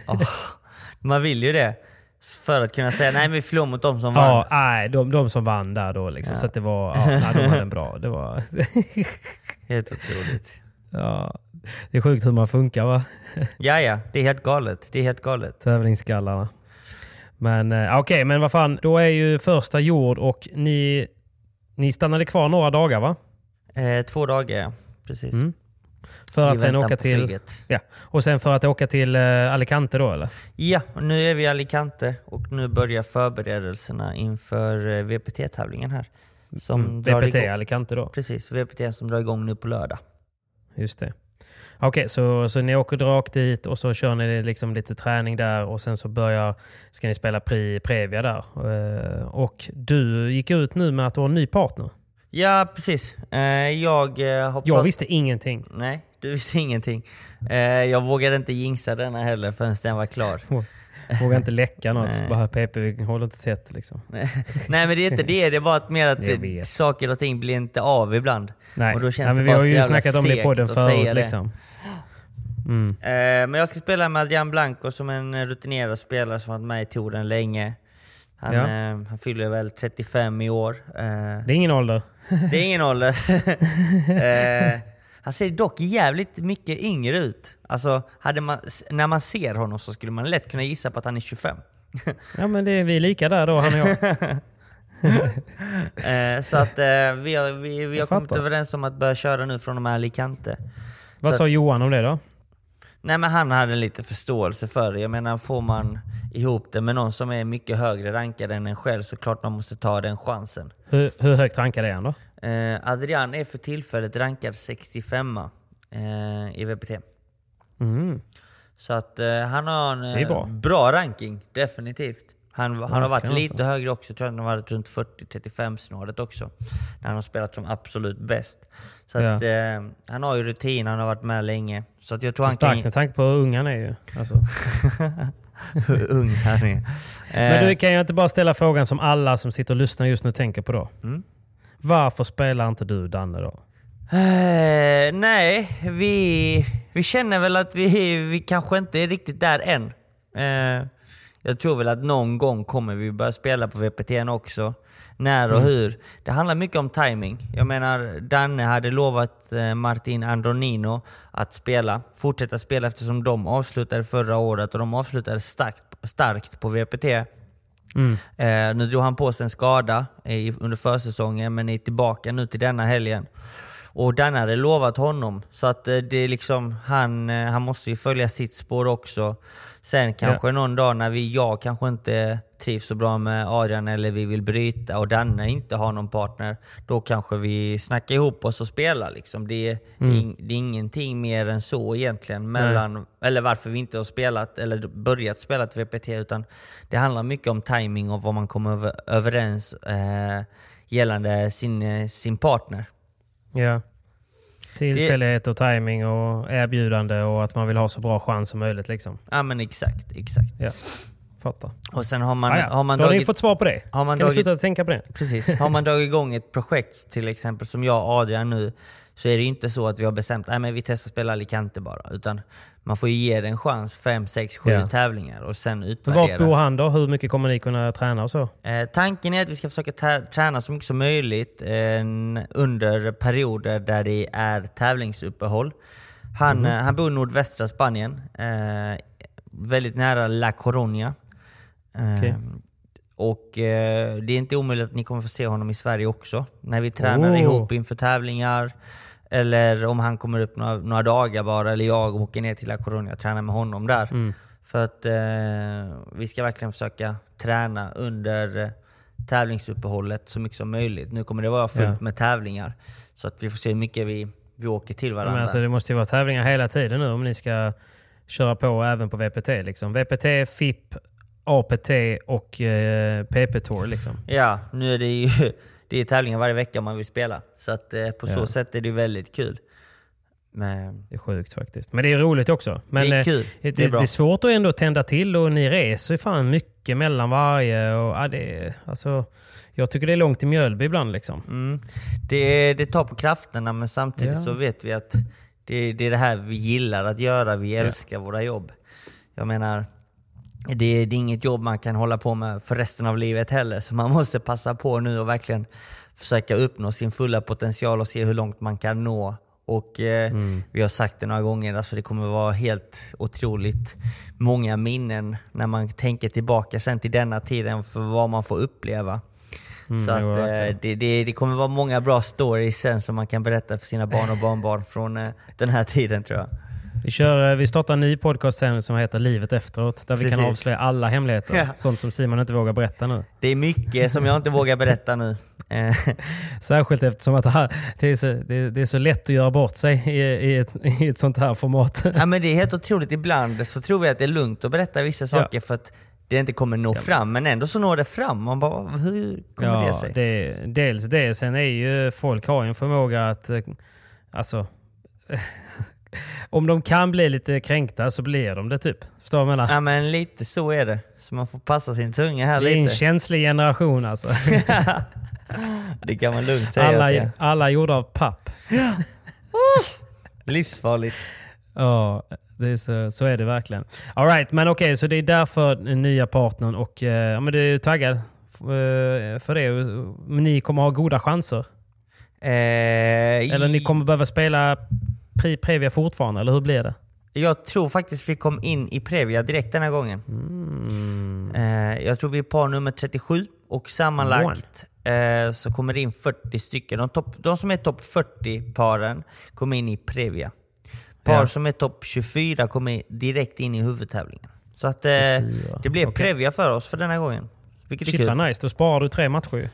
Åh, man vill ju det. För att kunna säga nej men vi förlorade mot dem som vann. Ja, nej, de, de som vann där då. Liksom. Ja. Så att det var, ja, nej, de hade en bra. Det var, Helt otroligt. ja, det är sjukt hur man funkar va? Ja, ja, det är helt galet. Det är helt galet. Tävlingsskallarna. Men eh, okej, men vad fan. Då är ju första jord och ni, ni stannade kvar några dagar va? Eh, två dagar. Precis. Mm. För att sen åka till... flyget. Ja, och sen för att åka till eh, Alicante då eller? Ja, nu är vi i Alicante och nu börjar förberedelserna inför eh, VPT-tävlingen här. Som Mm. VPT igång. Alicante då? Precis, VPT som drar igång nu på lördag. Just det. Okej, så, så ni åker rakt dit och så kör ni liksom lite träning där och sen så börjar, ska ni spela Pri, Previa där. Eh, och du gick ut nu med att du har en ny partner. Ja, precis. Eh, jag eh, har Jag visste ingenting. Nej, du visste ingenting. Jag vågade inte jinxa denna heller förrän den var klar. Vågar inte läcka något. Nej. Bara PP, vi håller inte tätt liksom. Nej men det är inte det, det är bara att mer att det, saker och ting blir inte av ibland. Nej, Och då känns Nej, det men vi bara har ju snackat om det i podden förut. det. Liksom. Mm. Eh, men jag ska spela med Adrian Blanco som en rutinerad spelare som varit med i touren länge. Han, Ja. eh, han fyller väl 35 i år. Eh, Det är ingen ålder. det är ingen ålder. han ser dock jävligt mycket yngre ut. Alltså, hade man, när man ser honom så skulle man lätt kunna gissa på att han är 25. Ja men det är vi lika där då, han och jag. Eh, så att eh, vi har, vi, vi har kommit överens om att börja köra nu från och med Alicante. Vad Så- sa Johan om det då? Nej men han hade lite förståelse för det. Jag menar får man ihop det med någon som är mycket högre rankad än en själv så klart man måste ta den chansen. Hur, hur högt rankad är han då? Eh, Adrian är för tillfället rankad 65 eh, i VPT. Mm. Så att eh, han har en bra. bra ranking, definitivt. Han, han har varit Verkligen lite alltså. högre också, tror jag han har varit runt 40-35 snåret också. När han har spelat som absolut bäst. Så Ja. att, eh, han har ju rutin, han har varit med länge. Så att jag tror han Starkt kan... med tanke på hur ung han är ju. Alltså. hur ung han är. Men du, kan jag inte bara ställa frågan som alla som sitter och lyssnar just nu tänker på då? Mm. Varför spelar inte du Danne då? Eh, nej, vi, vi känner väl att vi, vi kanske inte är riktigt där än. Eh, jag tror väl att någon gång kommer vi börja spela på VPT också. När och hur. Det handlar mycket om timing. Jag menar, Danne hade lovat eh, Martin Andronino att spela, fortsätta spela eftersom de avslutade förra året och de avslutade starkt, starkt på VPT. Mm. Eh, nu drog han på sig en skada i, under försäsongen men är tillbaka nu till denna helgen. Och den hade lovat honom, så att eh, det är liksom, han, eh, han måste ju följa sitt spår också. Sen kanske någon dag när vi, jag kanske inte trivs så bra med Adrian eller vi vill bryta och Danne inte har någon partner, då kanske vi snackar ihop oss och spelar. Liksom. Det, är- det, är, det är ingenting mer än så egentligen, mellan, eller varför vi inte har spelat eller börjat spela till VPT, utan det handlar mycket om timing och vad man kommer över, överens eh, gällande sin, eh, sin partner. Ja. Tillfällighet och timing och erbjudande och att man vill ha så bra chans som möjligt. Liksom. Ja men exakt, exakt. Ja, fattar. Och sen har man, Ah, ja. har man Då har ni dragit... fått svar på det. har man kan dragit- ni sluta tänka på det? Precis. Har man dragit igång ett projekt till exempel som jag och Adrian nu så är det inte så att vi har bestämt att vi testar spela Alicante bara. Utan man får ju ge det en chans, fem, sex, sju Ja. tävlingar och sen utvärdera. Vart bor han då? Hur mycket kommer ni kunna träna och så? Eh, tanken är att vi ska försöka träna så mycket som möjligt eh, under perioder där det är tävlingsuppehåll. Han, Mhm. eh, han bor i nordvästra Spanien, eh, väldigt nära La Coruña. Eh, Okej. Och eh, det är inte omöjligt att ni kommer få se honom i Sverige också. När vi tränar Oh. ihop inför tävlingar. Eller om han kommer upp några, några dagar bara, eller jag åker ner till La Coruña och tränar med honom där. Mm. För att eh, vi ska verkligen försöka träna under eh, tävlingsuppehållet så mycket som möjligt. Nu kommer det vara fullt Ja. med tävlingar. Så att vi får se hur mycket vi, vi åker till varandra. Men alltså, det måste ju vara tävlingar hela tiden nu om ni ska köra på även på VPT. Liksom. VPT, FIP, APT och eh, PP Tour. Liksom. Ja, nu är det ju det är tävlingar varje vecka man vill spela. Så att eh, på så Ja. sätt är det väldigt kul. Men, Det är sjukt faktiskt. Men det är roligt också. Men, Det är eh, kul. Det, Det är bra. det är svårt att ändå tända till och ni reser ju fan mycket mellan varje. Och, ja, det, alltså, jag tycker det är långt till Mjölby ibland. Liksom. mm, det, det tar på krafterna men samtidigt Ja. så vet vi att det, det är det här vi gillar att göra. Vi älskar våra jobb. Jag menar, det, det är inget jobb man kan hålla på med för resten av livet heller. Så man måste passa på nu och verkligen försöka uppnå sin fulla potential och se hur långt man kan nå. Och eh, Vi har sagt det några gånger, alltså det kommer vara helt otroligt många minnen när man tänker tillbaka sen till denna tiden för vad man får uppleva. så jo, att, eh, det, det, det kommer vara många bra stories sen som man kan berätta för sina barn och barnbarn från eh, den här tiden tror jag. Vi, kör, eh, vi startar en ny podcast sen som heter Livet efteråt. Där vi kan avslöja alla hemligheter. Ja. Sånt som Simon inte vågar berätta nu. Det är mycket som jag inte vågar berätta nu. Eh, Särskilt eftersom att det, här, det, är så, det, det är så lätt att göra bort sig i, i, ett, i ett sånt här format. Ja, men det är helt otroligt. Ibland så tror vi att det är lugnt att berätta vissa saker för att det inte kommer nå fram, men ändå så når det fram. Man bara, hur kommer det Ja, sig? det, dels det. Sen är ju folk har ju en förmåga att... eh, Alltså... om de kan bli lite kränkta så blir de det typ. Förstår du vad jag menar? Ja men lite så är det. Så man får passa sin tunga här Det är en lite. känslig generation alltså. Det kan man lugnt säga alla, att alla gjorda av papp. Livsfarligt. Ja, det är så, så är det verkligen. All right, men okej, okay, så det är därför den nya partnern och ja, men du är taggad eh, för det. Men ni kommer ha goda chanser? Eh, eller ni kommer behöva spela Previa fortfarande, eller hur blir det? Jag tror faktiskt vi kom in i Previa direkt den här gången. Mm. Eh, jag tror vi är par nummer 37 och sammanlagt eh, så kommer det in 40 stycken. De, top, de som är topp 40-paren kommer in i Previa. Par ja. som är topp 24 kommer direkt in i huvudtävlingen. Så att eh, det blev okay. Previa för oss för den här gången. Vilket Shit är kul. vad nice, då sparar du tre matcher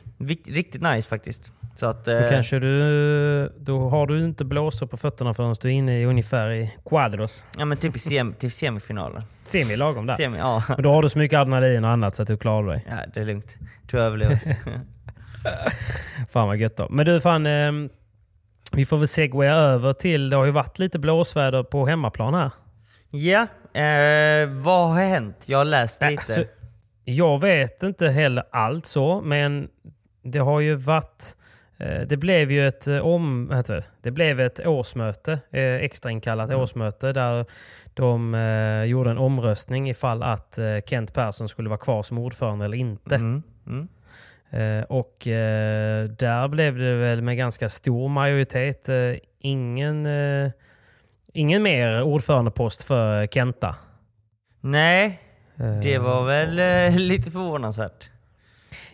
Riktigt nice faktiskt. Så att, då, eh, kanske du, då har du inte blåsor på fötterna förrän du är inne i ungefär i quadros. Ja men typ i sem, till semifinalen. Semi lagom där. Semi, ja. Men då har du så mycket adrenalin och annat så att du klarar dig. Ja det är lugnt. Jag överlever. fan vad gött då. Men du fan, eh, vi får väl segwaya över till, det har ju varit lite blåsväder på hemmaplan här. Ja, eh, vad har hänt? Jag har läst lite. Alltså, jag vet inte heller allt så, men det har ju varit... Eh, det blev ju ett, eh, om, det? det blev ett årsmöte, eh, extrainkallat mm. årsmöte där de gjorde en omröstning ifall att Kent Persson skulle vara kvar som ordförande eller inte. Mm. Mm. Och där blev det väl med ganska stor majoritet ingen, ingen mer ordförandepost för Kenta. Nej, det var väl lite förvånansvärt.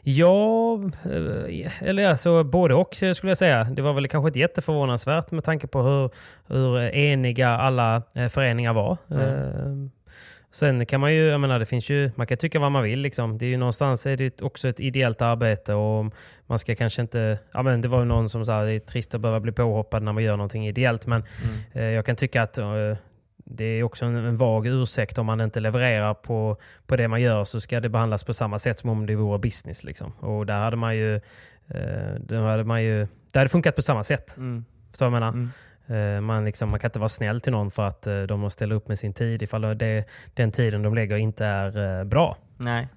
Ja, eh, eller alltså både och skulle jag säga. Det var väl kanske inte jätteförvånansvärt med tanke på hur, hur eniga alla eh, föreningar var. Mm. Sen kan man ju, jag menar det finns ju, man kan tycka vad man vill liksom. Det är ju någonstans är det också ett ideellt arbete och man ska kanske inte, ja men det var ju någon som sa det är trist att behöva bli påhoppad när man gör någonting ideellt men mm. jag kan tycka att det är också en, en vag ursäkt om man inte levererar på, på det man gör så ska det behandlas på samma sätt som om det vore business. Liksom. Och där hade man ju, eh, där hade man ju, det hade funkat på samma sätt. Mm. Förstår vad jag menar? Mm. Eh, man, liksom, man kan inte vara snäll till någon för att eh, de måste ställa upp med sin tid ifall det, den tiden de lägger inte är eh, bra. Nej.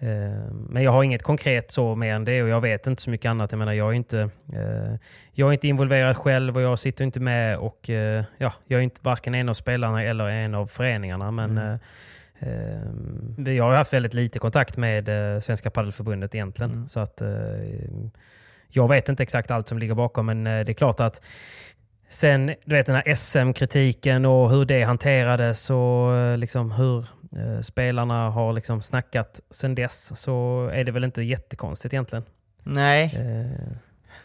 Eh, men jag har inget konkret så mer än det och jag vet inte så mycket annat. Jag menar, jag är inte, eh, jag är inte involverad själv och jag sitter inte med och eh, ja, jag är inte varken en av spelarna eller en av föreningarna. Men mm. jag har haft väldigt lite kontakt med Svenska Paddelförbundet egentligen. Mm. Så att, jag vet inte exakt allt som ligger bakom men det är klart att Sen du vet den här SM-kritiken och hur det hanterades och liksom hur eh, spelarna har liksom snackat sen dess så är det väl inte jättekonstigt egentligen. Nej. Eh,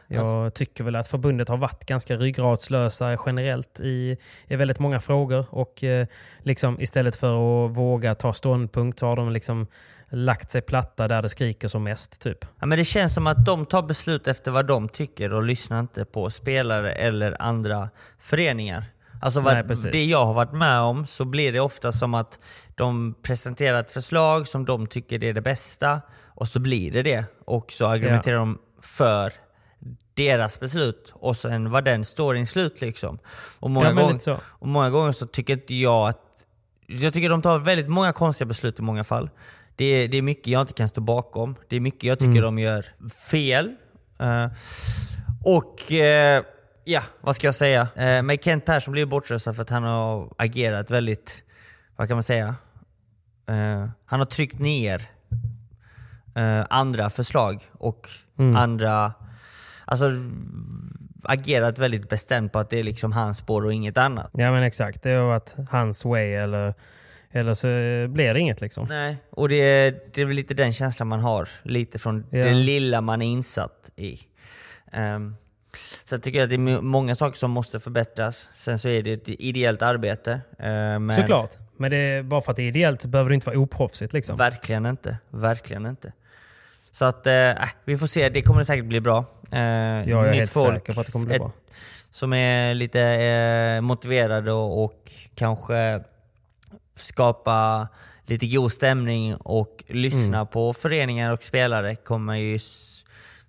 jag alltså. tycker väl att förbundet har varit ganska ryggradslösa generellt i, i väldigt många frågor. Och eh, liksom istället för att våga ta ståndpunkt så har de liksom lagt sig platta där det skriker som mest. Typ. Ja, men det känns som att de tar beslut efter vad de tycker och lyssnar inte på spelare eller andra föreningar. Alltså vad, Nej, det jag har varit med om så blir det ofta som att de presenterar ett förslag som de tycker är det bästa och så blir det det. Och så argumenterar ja. de för deras beslut och sen var den storyn slut. Liksom. Och, många ja, gånger, och många gånger så tycker inte jag att... Jag tycker de tar väldigt många konstiga beslut i många fall. Det är, det är mycket jag inte kan stå bakom. Det är mycket jag tycker mm. de gör fel. Uh, och uh, ja, vad ska jag säga? Uh, men Kent Persson blir bortröstad för att han har agerat väldigt, vad kan man säga? Uh, han har tryckt ner andra förslag och mm. andra alltså, agerat väldigt bestämt på att det är liksom hans spår och inget annat. Ja men exakt, det har varit hans way eller, eller så blir det inget liksom. Nej, och det är, det är väl lite den känslan man har, lite från ja. det lilla man är insatt i. Um, så jag tycker att det är många saker som måste förbättras. Sen så är det ett ideellt arbete. Uh, men... Såklart. Men det, bara för att det är ideellt så behöver det inte vara oproffsigt. Liksom. Verkligen inte. Verkligen inte. Så att, eh, äh, vi får se. Det kommer säkert bli bra. Eh, jag är helt folk, säker på att det kommer bli bra. Som är lite eh, motiverade och, och, kanske skapa lite god stämning och lyssna mm. på föreningar och spelare kommer ju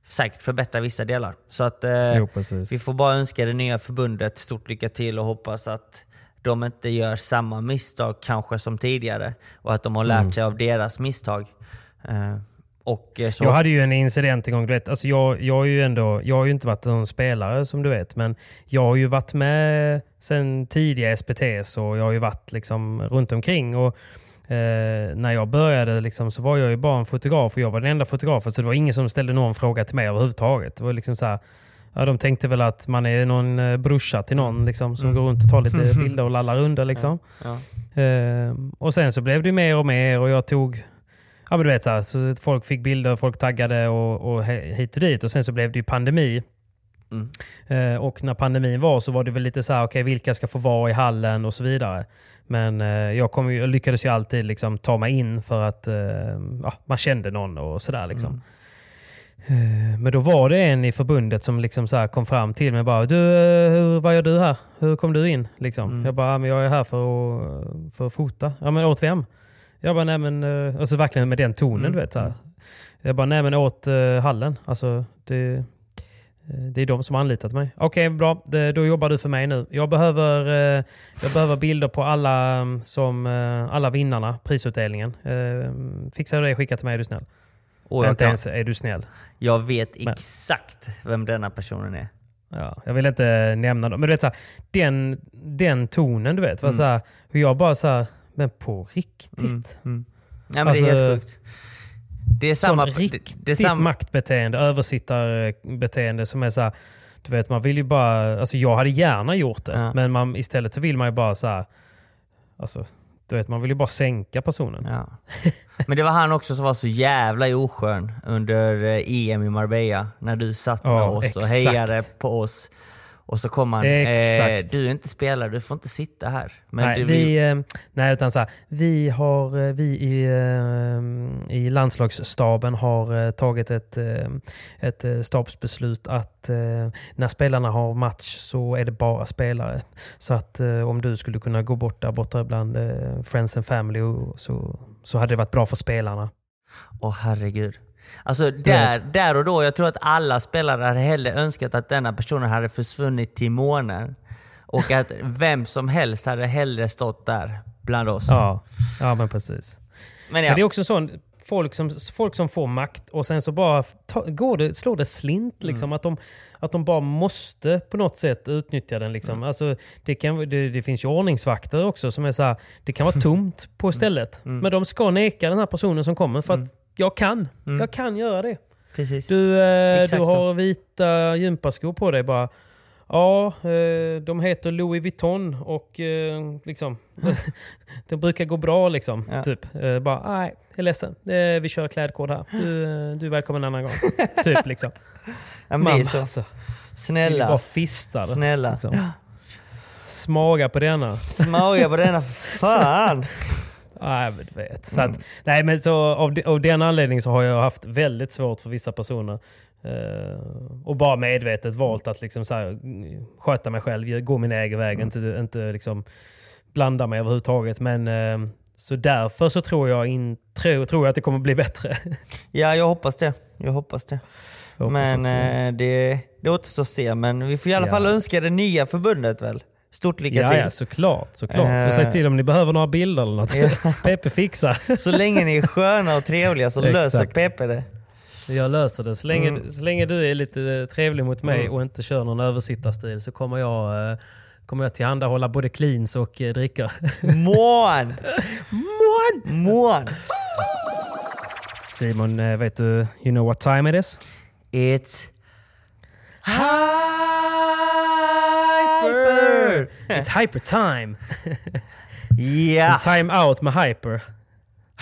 säkert förbättra vissa delar. Så att eh, jo, vi får bara önska det nya förbundet stort lycka till och hoppas att de inte gör samma misstag kanske som tidigare och att de har lärt mm. sig av deras misstag. Uh, Och eh, så, Jag hade ju en incident en gång. Du vet, alltså jag, jag, är ju ändå, jag har ju inte varit någon spelare som du vet, men jag har ju varit med sen tidiga SPTs och jag har ju varit liksom runt omkring. Och, eh, när jag började liksom, så var jag ju bara en fotograf och jag var den enda fotografen så det var ingen som ställde någon fråga till mig överhuvudtaget. Det var liksom så här, ja, de tänkte väl att man är någon eh, brorsa till någon liksom, som Mm. går runt och tar lite bilder och lallar runder. Liksom. ja. Eh, och sen så blev det mer och mer och jag tog Ja men du vet så, här, så folk fick bilder, folk taggade och, och hit och dit. Och sen så blev det ju pandemi. Mm. Eh, och när pandemin var så var det väl lite så här, okej vilka ska få vara i hallen och så vidare. Men eh, jag, kom, jag lyckades ju alltid liksom ta mig in för att eh, ja, man kände någon och sådär. Liksom. Eh, Men då var det en i förbundet som liksom så här kom fram till mig och bara du, hur, vad gör du här? Hur kom du in? Liksom. Mm. Jag bara, "Ja, men jag är här för att, för att fota. Ja men åt vem? Jag bara, nej men, alltså verkligen med den tonen Mm. du vet. Så här. Jag bara, nej men åt eh, hallen. Alltså, det, det är de som har anlitat mig. Okej, bra. Det, då jobbar du för mig nu. Jag behöver, eh, jag behöver bilder på alla, mm, som, eh, alla vinnarna, prisutdelningen. Eh, Fixar du det, skicka till mig är du snäll. Och jag, Inte kan, ens är du snäll. jag vet Men- exakt vem denna personen är. Ja, jag vill inte nämna dem. Men du vet, så här, den, den tonen, du vet. Var Mm. så här, hur jag bara så här, men på riktigt? Mm. Mm. Nej, men det är Alltså, helt sjukt. Det är samma... Det, riktigt det är samma maktbeteende, översittarbeteende som är så här, du vet man vill ju bara, alltså jag hade gärna gjort det, Ja. men man, istället så vill man ju bara så här, alltså, du vet man vill ju bara sänka personen. Ja. Men det var han också som var så jävla oskön under eh, EM i Marbella. När du satt med Ja, oss och exakt. hejade på oss. Och så kom han, eh, du är inte spelare, du får inte sitta här. Men nej, du, vi, eh, nej, utan så här, vi, har, eh, vi i, eh, i landslagsstaben har eh, tagit ett, eh, ett stabsbeslut att när spelarna har match så är det bara spelare. Så att om du skulle kunna gå bort där borta bland friends and family och, så, så hade det varit bra för spelarna. Åh herregud. Alltså där, där och då, jag tror att alla spelare hade hellre önskat att denna personen hade försvunnit till månen. Och att vem som helst hade hellre stått där bland oss. Ja, ja men precis. Men Men det är ja, också sån, folk som, folk som får makt och sen så bara ta, går det, slår det slint. Liksom, att, de, att de bara måste på något sätt utnyttja den. Liksom. Alltså, det, kan, det, det finns ju ordningsvakter också som är så här, det kan vara tomt på stället. Men de ska neka den här personen som kommer för att jag kan. Jag kan göra det. precis. Du, eh, du så. har vita gympaskor på dig bara. Ja, eh, de heter Louis Vuitton och eh, liksom, de brukar gå bra liksom. Ja. Typ. Eh, bara, nej, jag är ledsen. Eh, vi kör klädkod här. Du, eh, du är välkommen en annan gång. typ liksom. ja, det Mamma, så. alltså. Snälla. bara fistar. Snälla. Liksom. Smaga på denna. Smaga på denna, fan! Nej, du vet. Så att, nej, men så av, av den anledningen så har jag haft väldigt svårt för vissa personer. Eh, och bara medvetet valt att liksom så här, mm, sköta mig själv, gå min egen väg, inte, inte liksom blanda mig överhuvudtaget. Men, eh, så därför så tror jag, in, tror, tror jag att det kommer bli bättre. Ja, jag hoppas det. Jag hoppas det. Jag hoppas men eh, det, det återstår att se. Men vi får i alla Ja. fall önska det nya förbundet väl. Stort lycka till. ja, såklart. såklart. Eh. Och säg till om ni behöver några bilder eller något. Ja. Peppe fixar. Så länge ni är sköna och trevliga så löser. Pepe det. Jag löser det. Så länge, Mm. så länge du är lite trevlig mot mig och inte kör någon översittarstil så kommer jag, eh, kommer jag tillhandahålla både cleans och eh, drickor. Mån! Mån! Mån! Simon, eh, vet du, you know what time it is? It's hyper! It's hyper time! Ja! Time out med hyper.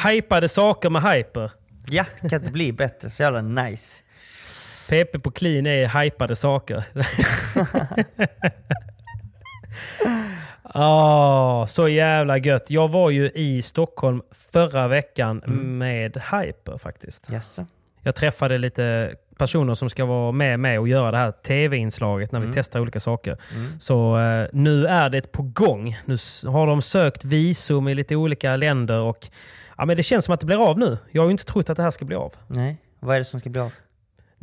Hypade saker med hyper. Ja, kan inte bli bättre. Så jävla nice. PP på clean är hypade saker. Ah, så jävla gött. Jag var ju i Stockholm förra veckan med Hyper faktiskt. Jaså? Jag träffade lite personer som ska vara med mig och göra det här tv-inslaget när vi testar olika saker. Så eh, nu är det på gång. Nu har de sökt visum i lite olika länder och ja, men det känns som att det blir av nu. Jag har ju inte trott att det här ska bli av. Nej. Vad är det som ska bli av?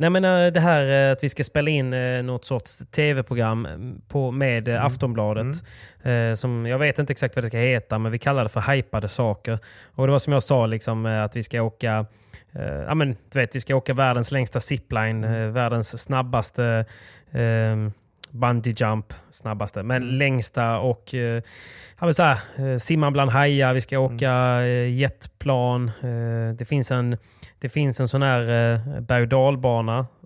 Nej men eh, det här eh, att vi ska spela in eh, något sorts tv-program på, med eh, Aftonbladet. Eh, som, jag vet inte exakt vad det ska heta men vi kallar det för hypade saker. Och det var som jag sa liksom, att vi ska åka ja, men, du vet, vi ska åka världens längsta zipline, eh, världens snabbaste eh, bungee jump, snabbaste, men Mm. längsta och eh, så här, eh, simma bland hajar, vi ska Mm. åka eh, jetplan. Eh, det, finns en, det finns en sån här eh, berg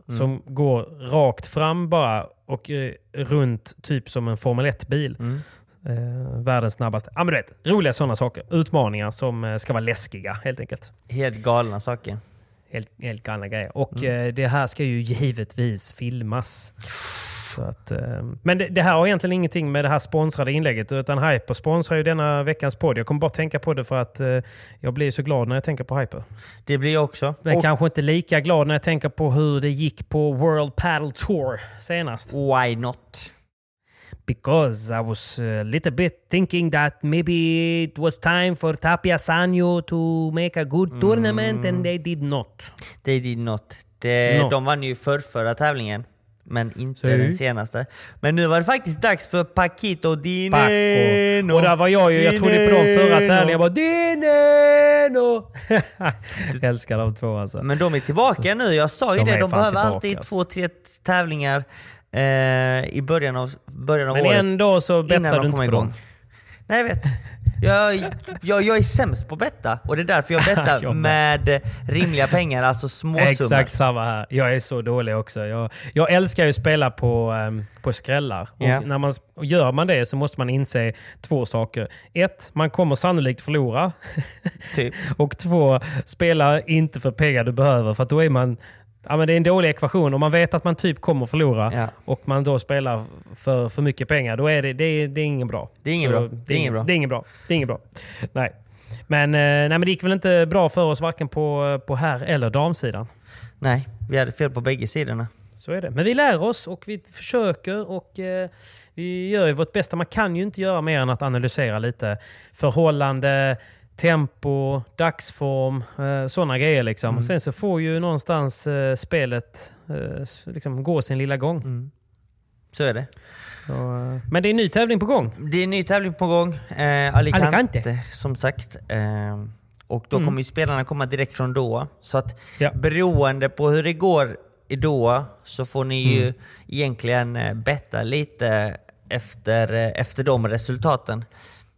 Mm. som går rakt fram bara och eh, runt typ som en Formel 1-bil. Mm. Eh, världens snabbaste. Ja, men du vet, roliga sådana saker. Utmaningar som eh, ska vara läskiga helt enkelt. Helt galna saker. Helt, helt galna grejer. Och Mm. eh, det här ska ju givetvis filmas. Så att, eh, men det, det här har egentligen ingenting med det här sponsrade inlägget utan Hyper sponsrar ju denna veckans podd. Jag kommer bara tänka på det för att eh, jag blir så glad när jag tänker på Hyper. Det blir jag också. Men Och kanske inte lika glad när jag tänker på hur det gick på World Paddle Tour senast. why not? Because I was a little bit thinking that maybe it was time for Tapia Sanyo to make a good tournament and they did not. They did not. Det, No. De vann ju för förra tävlingen. Men inte Si. den senaste. Men nu var det faktiskt dags för Paquito Dineno. Paco. Och där var jag ju, jag trodde på dem förra tävlingen. Jag bara Dineno! jag älskar de två alltså. Men de är tillbaka nu. Jag sa ju De det. De behöver tillbaka, alltid alltså. två, tre tävlingar eh, i början av, början av Men året. ändå så bettar du inte på dem. Nej, jag vet. Jag, jag, jag är sämst på betta och det är därför jag bettar med. rimliga pengar, alltså småsummor. Exakt samma här. Jag är så dålig också. Jag, jag älskar ju att spela på, ehm, på skrällar. Och Ja. när man, och gör man det så måste man inse två saker. Ett, man kommer sannolikt förlora. Typ. Och två, spela inte för pengar du behöver. För att då är man... Ja, men det är en dålig ekvation. Om man vet att man typ kommer förlora Ja. och man då spelar för, för mycket pengar, då är det, det, är, det är ingen bra. Det är ingen bra. Det är ingen bra. Det är ingen bra. Det är ingen bra. Nej. Men, eh, nej, men det gick väl inte bra för oss varken på, på här eller damsidan. Nej, vi hade fel på bägge sidorna. Så är det. Men vi lär oss och vi försöker och eh, vi gör ju vårt bästa. Man kan ju inte göra mer än att analysera lite förhållande, tempo, dagsform, eh, sådana grejer. Liksom. Mm. Sen så får ju någonstans eh, spelet eh, liksom gå sin lilla gång. Mm. Så är det. Så, men det är en ny tävling på gång. Det är en ny tävling på gång. Eh, Alicante, Alicante. som sagt. Eh, och då Mm. kommer ju spelarna komma direkt från Doha. Så att Ja. beroende på hur det går i Doha så får ni ju Mm. egentligen betta lite efter, efter de resultaten.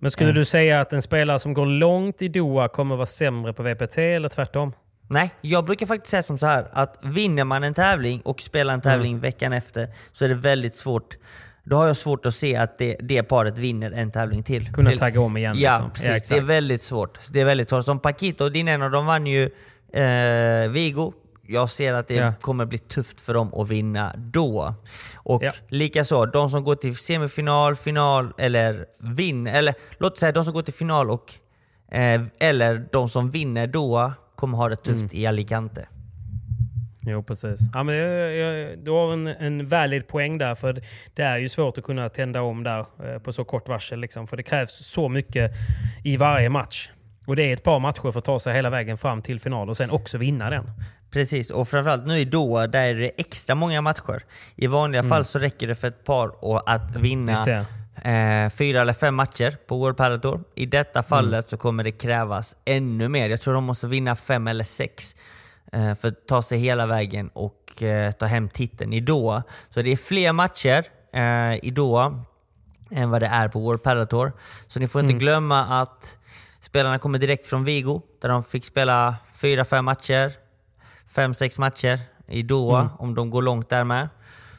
Men skulle du säga att en spelare som går långt i Doha kommer vara sämre på VPT eller tvärtom? Nej, jag brukar faktiskt säga som så här att vinner man en tävling och spelar en tävling Mm. veckan efter så är det väldigt svårt. Då har jag svårt att se att det, det paret vinner en tävling till. Kunna tagga om igen, Ja, liksom. Ja, precis. det är väldigt svårt. Det är väldigt svårt. Som Paquito och Dineno, de vann ju eh, Vigo. Jag ser att det Ja. kommer bli tufft för dem att vinna då. Och Ja. likaså, de som går till semifinal, final eller vinner, eller låt säga de som går till final och eh, eller de som vinner då kommer ha det tufft Mm. i Alicante. Jo, precis. Ja, men jag, jag, du har en, en valid poäng där. För det är ju svårt att kunna tända om där eh, på så kort varsel. Liksom, för det krävs så mycket i varje match. Och det är ett par matcher för att ta sig hela vägen fram till final och sen också vinna den. Precis, och framförallt nu i Doha där är det extra många matcher. I vanliga fall så räcker det för ett par att vinna Mm. Eh, fyra eller fem matcher på World Padel Tour. I detta fallet Mm. så kommer det krävas ännu mer. Jag tror de måste vinna fem eller sex eh, för att ta sig hela vägen och eh, ta hem titeln i Doha. Så det är fler matcher eh, i Doha än vad det är på World Padel Tour. Så ni får inte glömma att spelarna kommer direkt från Vigo där de fick spela fyra, fem matcher. Fem, sex matcher i Doha om de går långt där med.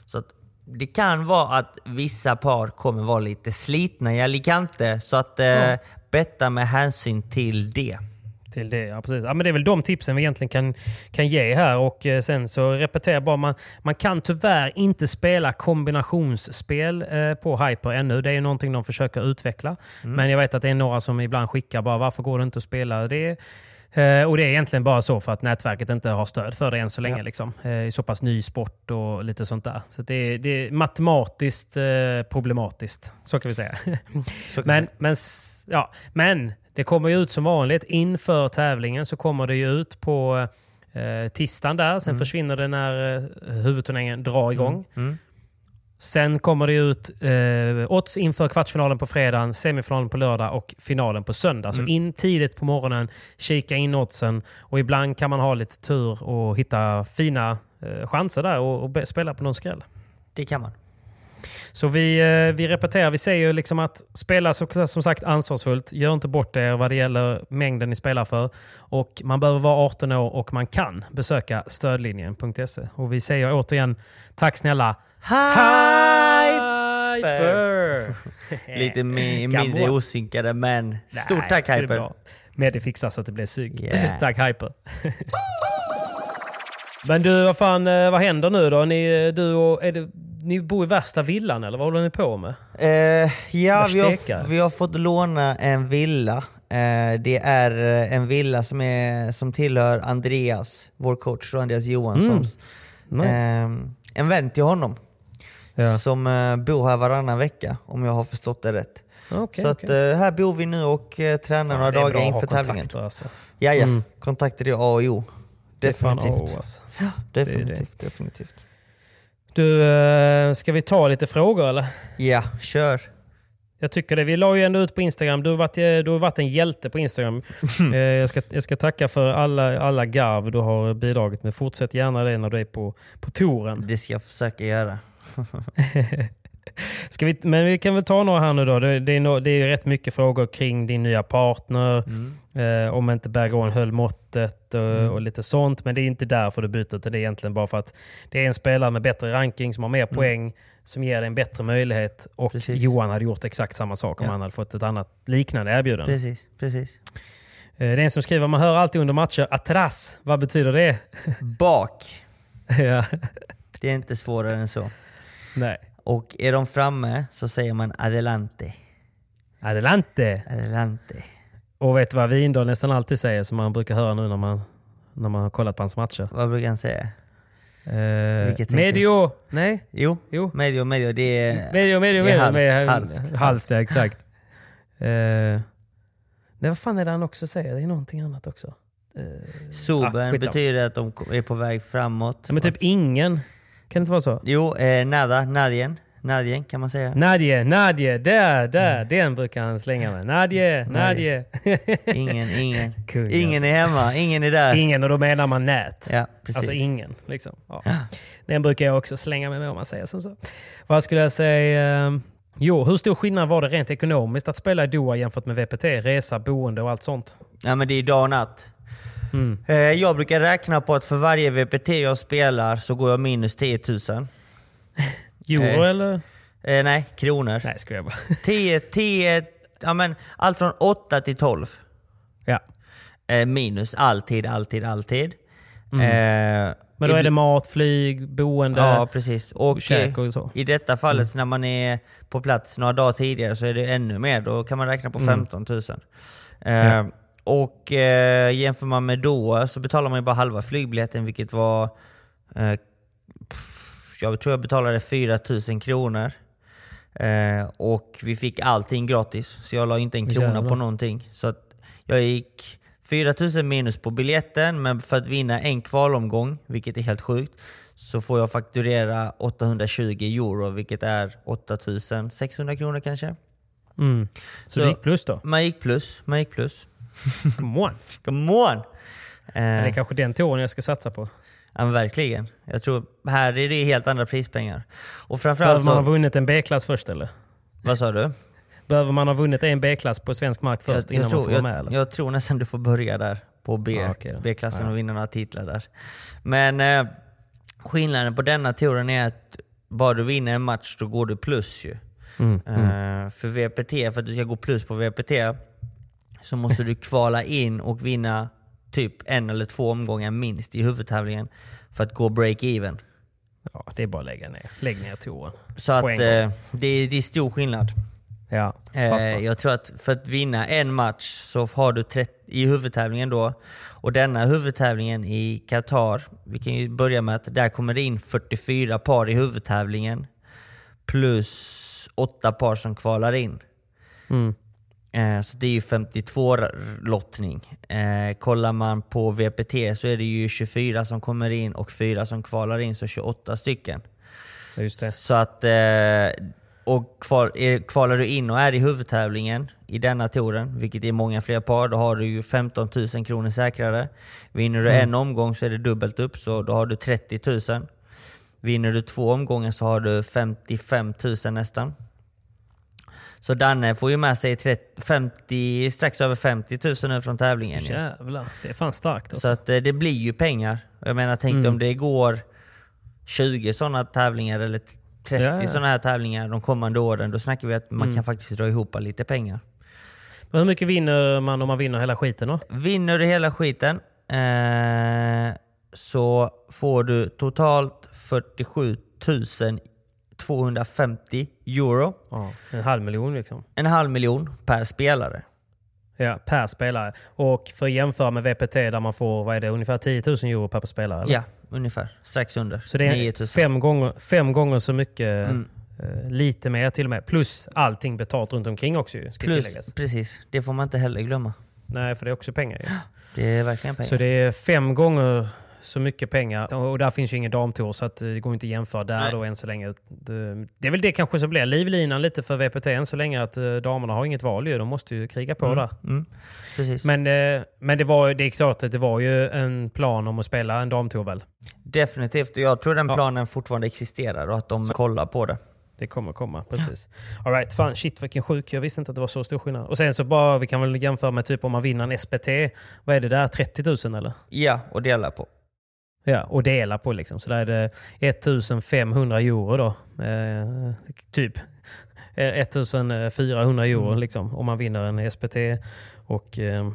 Så det kan vara att vissa par kommer vara lite slitna i Alicante. Så att eh, betta med hänsyn till det. Till det, ja, precis. Ja, men det är väl de tipsen vi egentligen kan, kan ge här. Och eh, sen så repeterar bara, man, man kan tyvärr inte spela kombinationsspel eh, på Hyper ännu. Det är ju någonting de försöker utveckla. Men jag vet att det är några som ibland skickar bara varför går det inte att spela det? Eh, och det är egentligen bara så för att nätverket inte har stöd för det än så länge. Liksom. Eh, så pass ny sport och lite sånt där. Så det, är, det är matematiskt eh, problematiskt. Så kan vi säga. Kan Men, vi men, ja, men det kommer ju ut som vanligt. Inför tävlingen så kommer det ju ut på eh, tisdagen där. Sen försvinner det när eh, huvudturneringen drar igång. Mm. Sen kommer det ut eh, odds inför kvartsfinalen på fredagen, semifinalen på lördag och finalen på söndag. Så in tidigt på morgonen, kika in oddsen och ibland kan man ha lite tur och hitta fina eh, chanser där och, och spela på någon skräll. Det kan man. Så vi, eh, vi repeterar, vi säger ju liksom att spela så, som sagt ansvarsfullt. Gör inte bort er vad det gäller mängden ni spelar för. Och man behöver vara 18 år och man kan besöka stödlinjen.se. Och vi säger återigen tack snälla Hyper! Lite mindre osynkade men stort Nej, tack Hyper. Men det fixar så att det blir synk. Yeah. tack Hyper. Men du, vad fan, eh, vad händer nu då? Ni, du och, är det, ni bor i värsta villan eller vad håller ni på med? Eh, ja, vi har, vi har fått låna en villa. Eh, det är eh, en villa som, är, som tillhör Andreas, vår coach, Andreas Johanssons. Mm. Nice. Eh, en vän till honom. Ja. Som eh, bor här varannan vecka, om jag har förstått det rätt. Okej, så att, eh, här bor vi nu och tränar några dagar inför tävlingen. alltså. Ja, ja. Mm. Kontakter är A och O. Det är fan Definitivt. A alltså. Ja, är det. definitivt, definitivt. Du, eh, ska vi ta lite frågor eller? Ja, kör. Jag tycker det. Vi la ju ändå ut på Instagram. Du har varit, eh, du har varit en hjälte på Instagram. Eh, jag, ska, jag ska tacka för alla, alla garv du har bidragit med. Fortsätt gärna det när du är på, på touren. Det ska jag försöka göra. Ska vi, men vi kan väl ta några här nu då. Det, det, är, no, det är rätt mycket frågor kring din nya partner. Eh, om inte Bergeron höll måttet och, och lite sånt. Men det är inte därför du byter. utan Det är egentligen bara för att det är en spelare med bättre ranking som har mer poäng. Som ger dig en bättre möjlighet. Och Precis. Johan hade gjort exakt samma sak om Ja. han hade fått ett annat liknande erbjudande. Precis, precis. Eh, Det är en som skriver, man hör alltid under matcher, atras, vad betyder det? Bak. ja. Det är inte svårare än så. Nej. Och är de framme så säger man adelante. Adelante! Adelante. Och vet du vad Windahl nästan alltid säger, som man brukar höra nu när man, när man har kollat på hans matcher? Vad brukar han säga? Eh, medio! Nej? Jo, Jo. medio, medio. Det är... Medio, medio, det är halvt, med, halvt, halvt. ja, exakt. Eh, nej, vad fan är det han också säger? Det är någonting annat också. Suben Ah, skitsamma. betyder att de är på väg framåt. Ja, men typ ingen. Kan det inte vara så? Jo, eh, nada, nadien. Nadien kan man säga. Nadje, Nadje, där, där. Den brukar han slänga med. Nadje, Nadje. Ingen, ingen. Kung, ingen alltså. är hemma, ingen är där. Ingen, och då menar man nät. Ja, precis. Alltså ingen. Liksom. Ja. Den brukar jag också slänga med mig om man säger som så. Vad skulle jag säga? Eh, Jo, hur stor skillnad var det rent ekonomiskt att spela i Doha jämfört med VPT? Resa, boende och allt sånt? Ja men det är dag och natt. Mm. Eh, Jag brukar räkna på att för varje VPT jag spelar så går jag minus 10 000. Euro Eh. eller? Eh, nej, kronor. Nej, ska jag bara. 10, 10, ja men allt från 8 till 12. ja. Eh, minus alltid, alltid, alltid. Eh, Mm. Men då är det mat, flyg, boende, Ja, precis. Och käk och så. i detta fallet när man är på plats några dagar tidigare så är det ännu mer. Då kan man räkna på Mm. 15 000. Eh, Och eh, jämför man med då så betalar man ju bara halva flygbiljetten vilket var... Eh, jag tror jag betalade 4 000 kronor. Eh, och vi fick allting gratis. Så jag la inte en krona Jävlar. på någonting. Så jag gick 4 000 minus på biljetten, men för att vinna en kvalomgång, vilket är helt sjukt, så får jag fakturera 820 euro, vilket är 8 600 kronor kanske. Mm. Så, Så- gick plus då? Man gick plus, man gick plus. Come on. Come on! Det är Eh, kanske den touren jag ska satsa på. ja, verkligen. Jag tror här är det helt andra prispengar. Och Behöver framförallt man ha vunnit en B-klass först eller? Vad sa du? Behöver man ha vunnit en B-klass på svensk mark först jag, innan jag, tror, man får vara med? Eller? jag tror nästan du får börja där på B, okej då. B-klassen Ja. och vinna några titlar där. Men eh, skillnaden på denna touren är att bara du vinner en match då går du plus ju. Mm, Eh, för VPT, för att du ska gå plus på VPT så måste du kvala in och vinna typ en eller två omgångar minst i huvudtävlingen för att gå break-even. Ja, det är bara att lägga ner. Lägg ner touren. Så att eh, det, är, det är stor skillnad. Ja, Eh, jag tror att för att vinna en match så har du 30, i huvudtävlingen då, och denna huvudtävlingen i Qatar, vi kan ju börja med att där kommer det in 44 par i huvudtävlingen plus 8 par som kvalar in. Mm. Eh, så det är ju 52 r- lottning. Eh, kollar man på VPT så är det ju 24 som kommer in och 4 som kvalar in, så 28 stycken. Just det. Så att, eh, och kval, kvalar du in och är i huvudtävlingen i denna touren, vilket är många fler par, då har du ju 15 000 kronor säkrare. Vinner du en omgång så är det dubbelt upp, så då har du 30 000. Vinner du två omgångar så har du 55 000 nästan. Så Danne får ju med sig 30, 50, strax över 50 000 nu från tävlingen. Jävlar, det är fan starkt Så alltså. att eh, det blir ju pengar. Jag menar, tänk dig om det går 20 sådana tävlingar eller 30 Ja, sådana här tävlingar de kommande åren. Då snackar vi att man kan faktiskt dra ihop lite pengar. Men hur mycket vinner man om man vinner hela skiten då? Vinner du hela skiten eh, så får du totalt 47 250 euro. Ja, en halv miljon liksom. En halv miljon per spelare. Ja, per spelare. Och för att jämföra med VPT där man får, vad är det, ungefär 10 000 euro per spelare? eller? Ja, ungefär. Strax under. Så det är 9 000. fem gånger, fem gånger så mycket, Mm. eh, lite mer till och med. Plus allting betalt runt omkring också ju, ska Plus, tilläggas. precis. Det får man inte heller glömma. Nej, för det är också pengar ju. Det är verkligen pengar. Så det är fem gånger så mycket pengar. Och där finns ju ingen damtour så att det går inte att jämföra där Nej. då än så länge. Det, det är väl det kanske som blir livlinan lite för VPT än så länge att eh, damerna har inget val ju. De måste ju kriga på där. Mm. Men, eh, men det, var, det är klart att det var ju en plan om att spela en damtour väl? Definitivt. Jag tror den Ja. planen fortfarande existerar och att de kollar på det. Det kommer komma, precis. All right, fan shit vilken sjuk. Jag visste inte att det var så stor skillnad. Och sen så bara, vi kan väl jämföra med typ om man vinner en SPT. Vad är det där? 30 000 eller? Ja, och dela på. Ja, och dela på liksom. Så där är det 1500 euro då. Eh, typ. Eh, 1400 euro Mm. liksom om man vinner en SPT. Och eh,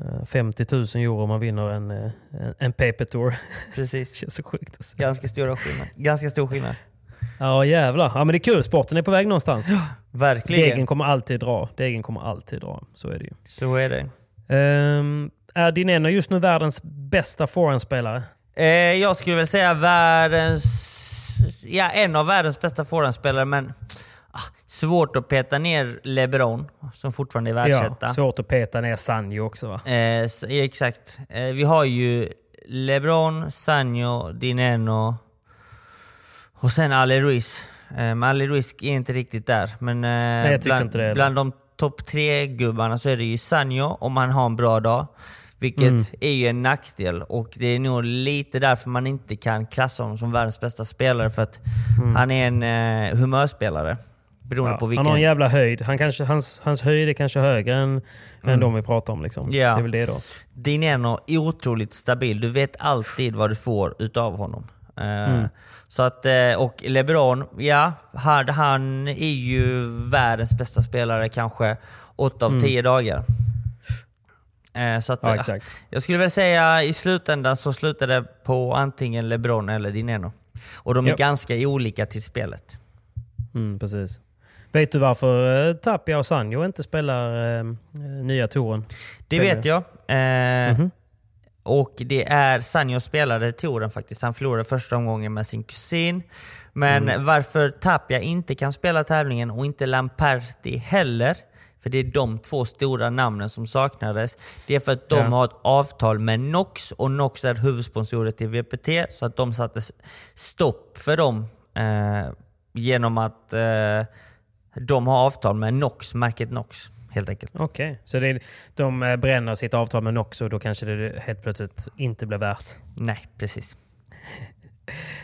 eh, 50 000 euro om man vinner en, eh, en, en paper tour. det Precis. känns så sjukt. Alltså. Ganska stor skillnad. Ganska stor skillnad. Ja jävlar. Ja men det är kul. Sporten är på väg någonstans. Verkligen. Degen kommer alltid dra. Degen kommer alltid dra. Så är det ju. Så är det. Um, är Dineno just nu världens bästa forehandspelare? Eh, jag skulle väl säga världens... Ja, en av världens bästa forehandspelare, men ah, svårt att peta ner LeBron, som fortfarande är världsetta. Ja, svårt att peta ner Sanjo också va? Eh, ja, exakt. Eh, vi har ju LeBron, Sanjo, Dineno och sen Ali Ruiz. Eh, men Ali Ruiz är inte riktigt där. Men eh, tycker bland, bland de topp tre gubbarna så är det ju Sanjo om han har en bra dag. Vilket Mm. är ju en nackdel och det är nog lite därför man inte kan klassa honom som världens bästa spelare. För att han är en eh, humörspelare. Beroende Mm. Ja, på han vilken... har en jävla höjd. Han kanske, hans, hans höjd är kanske högre än, än de vi pratar om. Liksom. Mm. Ja. Det är väl det då. Dineno är otroligt stabil. Du vet alltid vad du får utav honom. Eh, Så att, eh, och LeBron, ja, han, han är ju världens bästa spelare kanske 8 av 10 dagar. Eh, Så att, Ja, eh, exakt. jag skulle väl säga i slutändan så slutar det på antingen LeBron eller Dineno. Och de är Ja. ganska olika till spelet. Mm, precis. Vet du varför eh, Tapia och Sanjo inte spelar eh, nya touren? Det vet jag. Eh, Mhm. Och det är Sanjo spelade touren faktiskt. Han förlorade första omgången med sin kusin. Men Mm. varför Tapia inte kan spela tävlingen och inte Lamperti heller, för det är de två stora namnen som saknades. Det är för att de Ja. har ett avtal med Nox och Nox är huvudsponsorer till VPT. Så att de satte stopp för dem eh, genom att eh, de har avtal med Nox, märket Nox helt enkelt. Okej, så det är, de eh, bränner sitt avtal med Nox och då kanske det helt plötsligt inte blir värt. Nej, precis.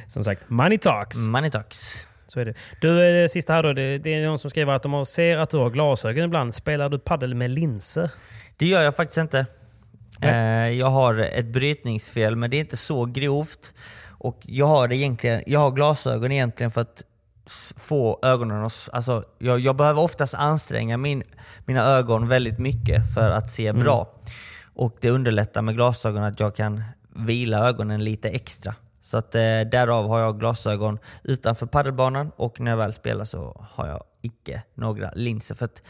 Som sagt, money talks. Money talks. Så är det. Du, eh, det sista här då. Det, det är någon som skriver att de ser att du har glasögon ibland. Spelar du paddel med linser? Det gör jag faktiskt inte. Nej. Eh, jag har ett brytningsfel, men det är inte så grovt. Och jag har, egentligen, jag har glasögon egentligen för att få ögonen att... Alltså, jag, jag behöver oftast anstränga min, mina ögon väldigt mycket för att se bra. Och det underlättar med glasögon att jag kan vila ögonen lite extra. Så att, eh, därav har jag glasögon utanför paddelbanan och när jag väl spelar så har jag icke några linser. För att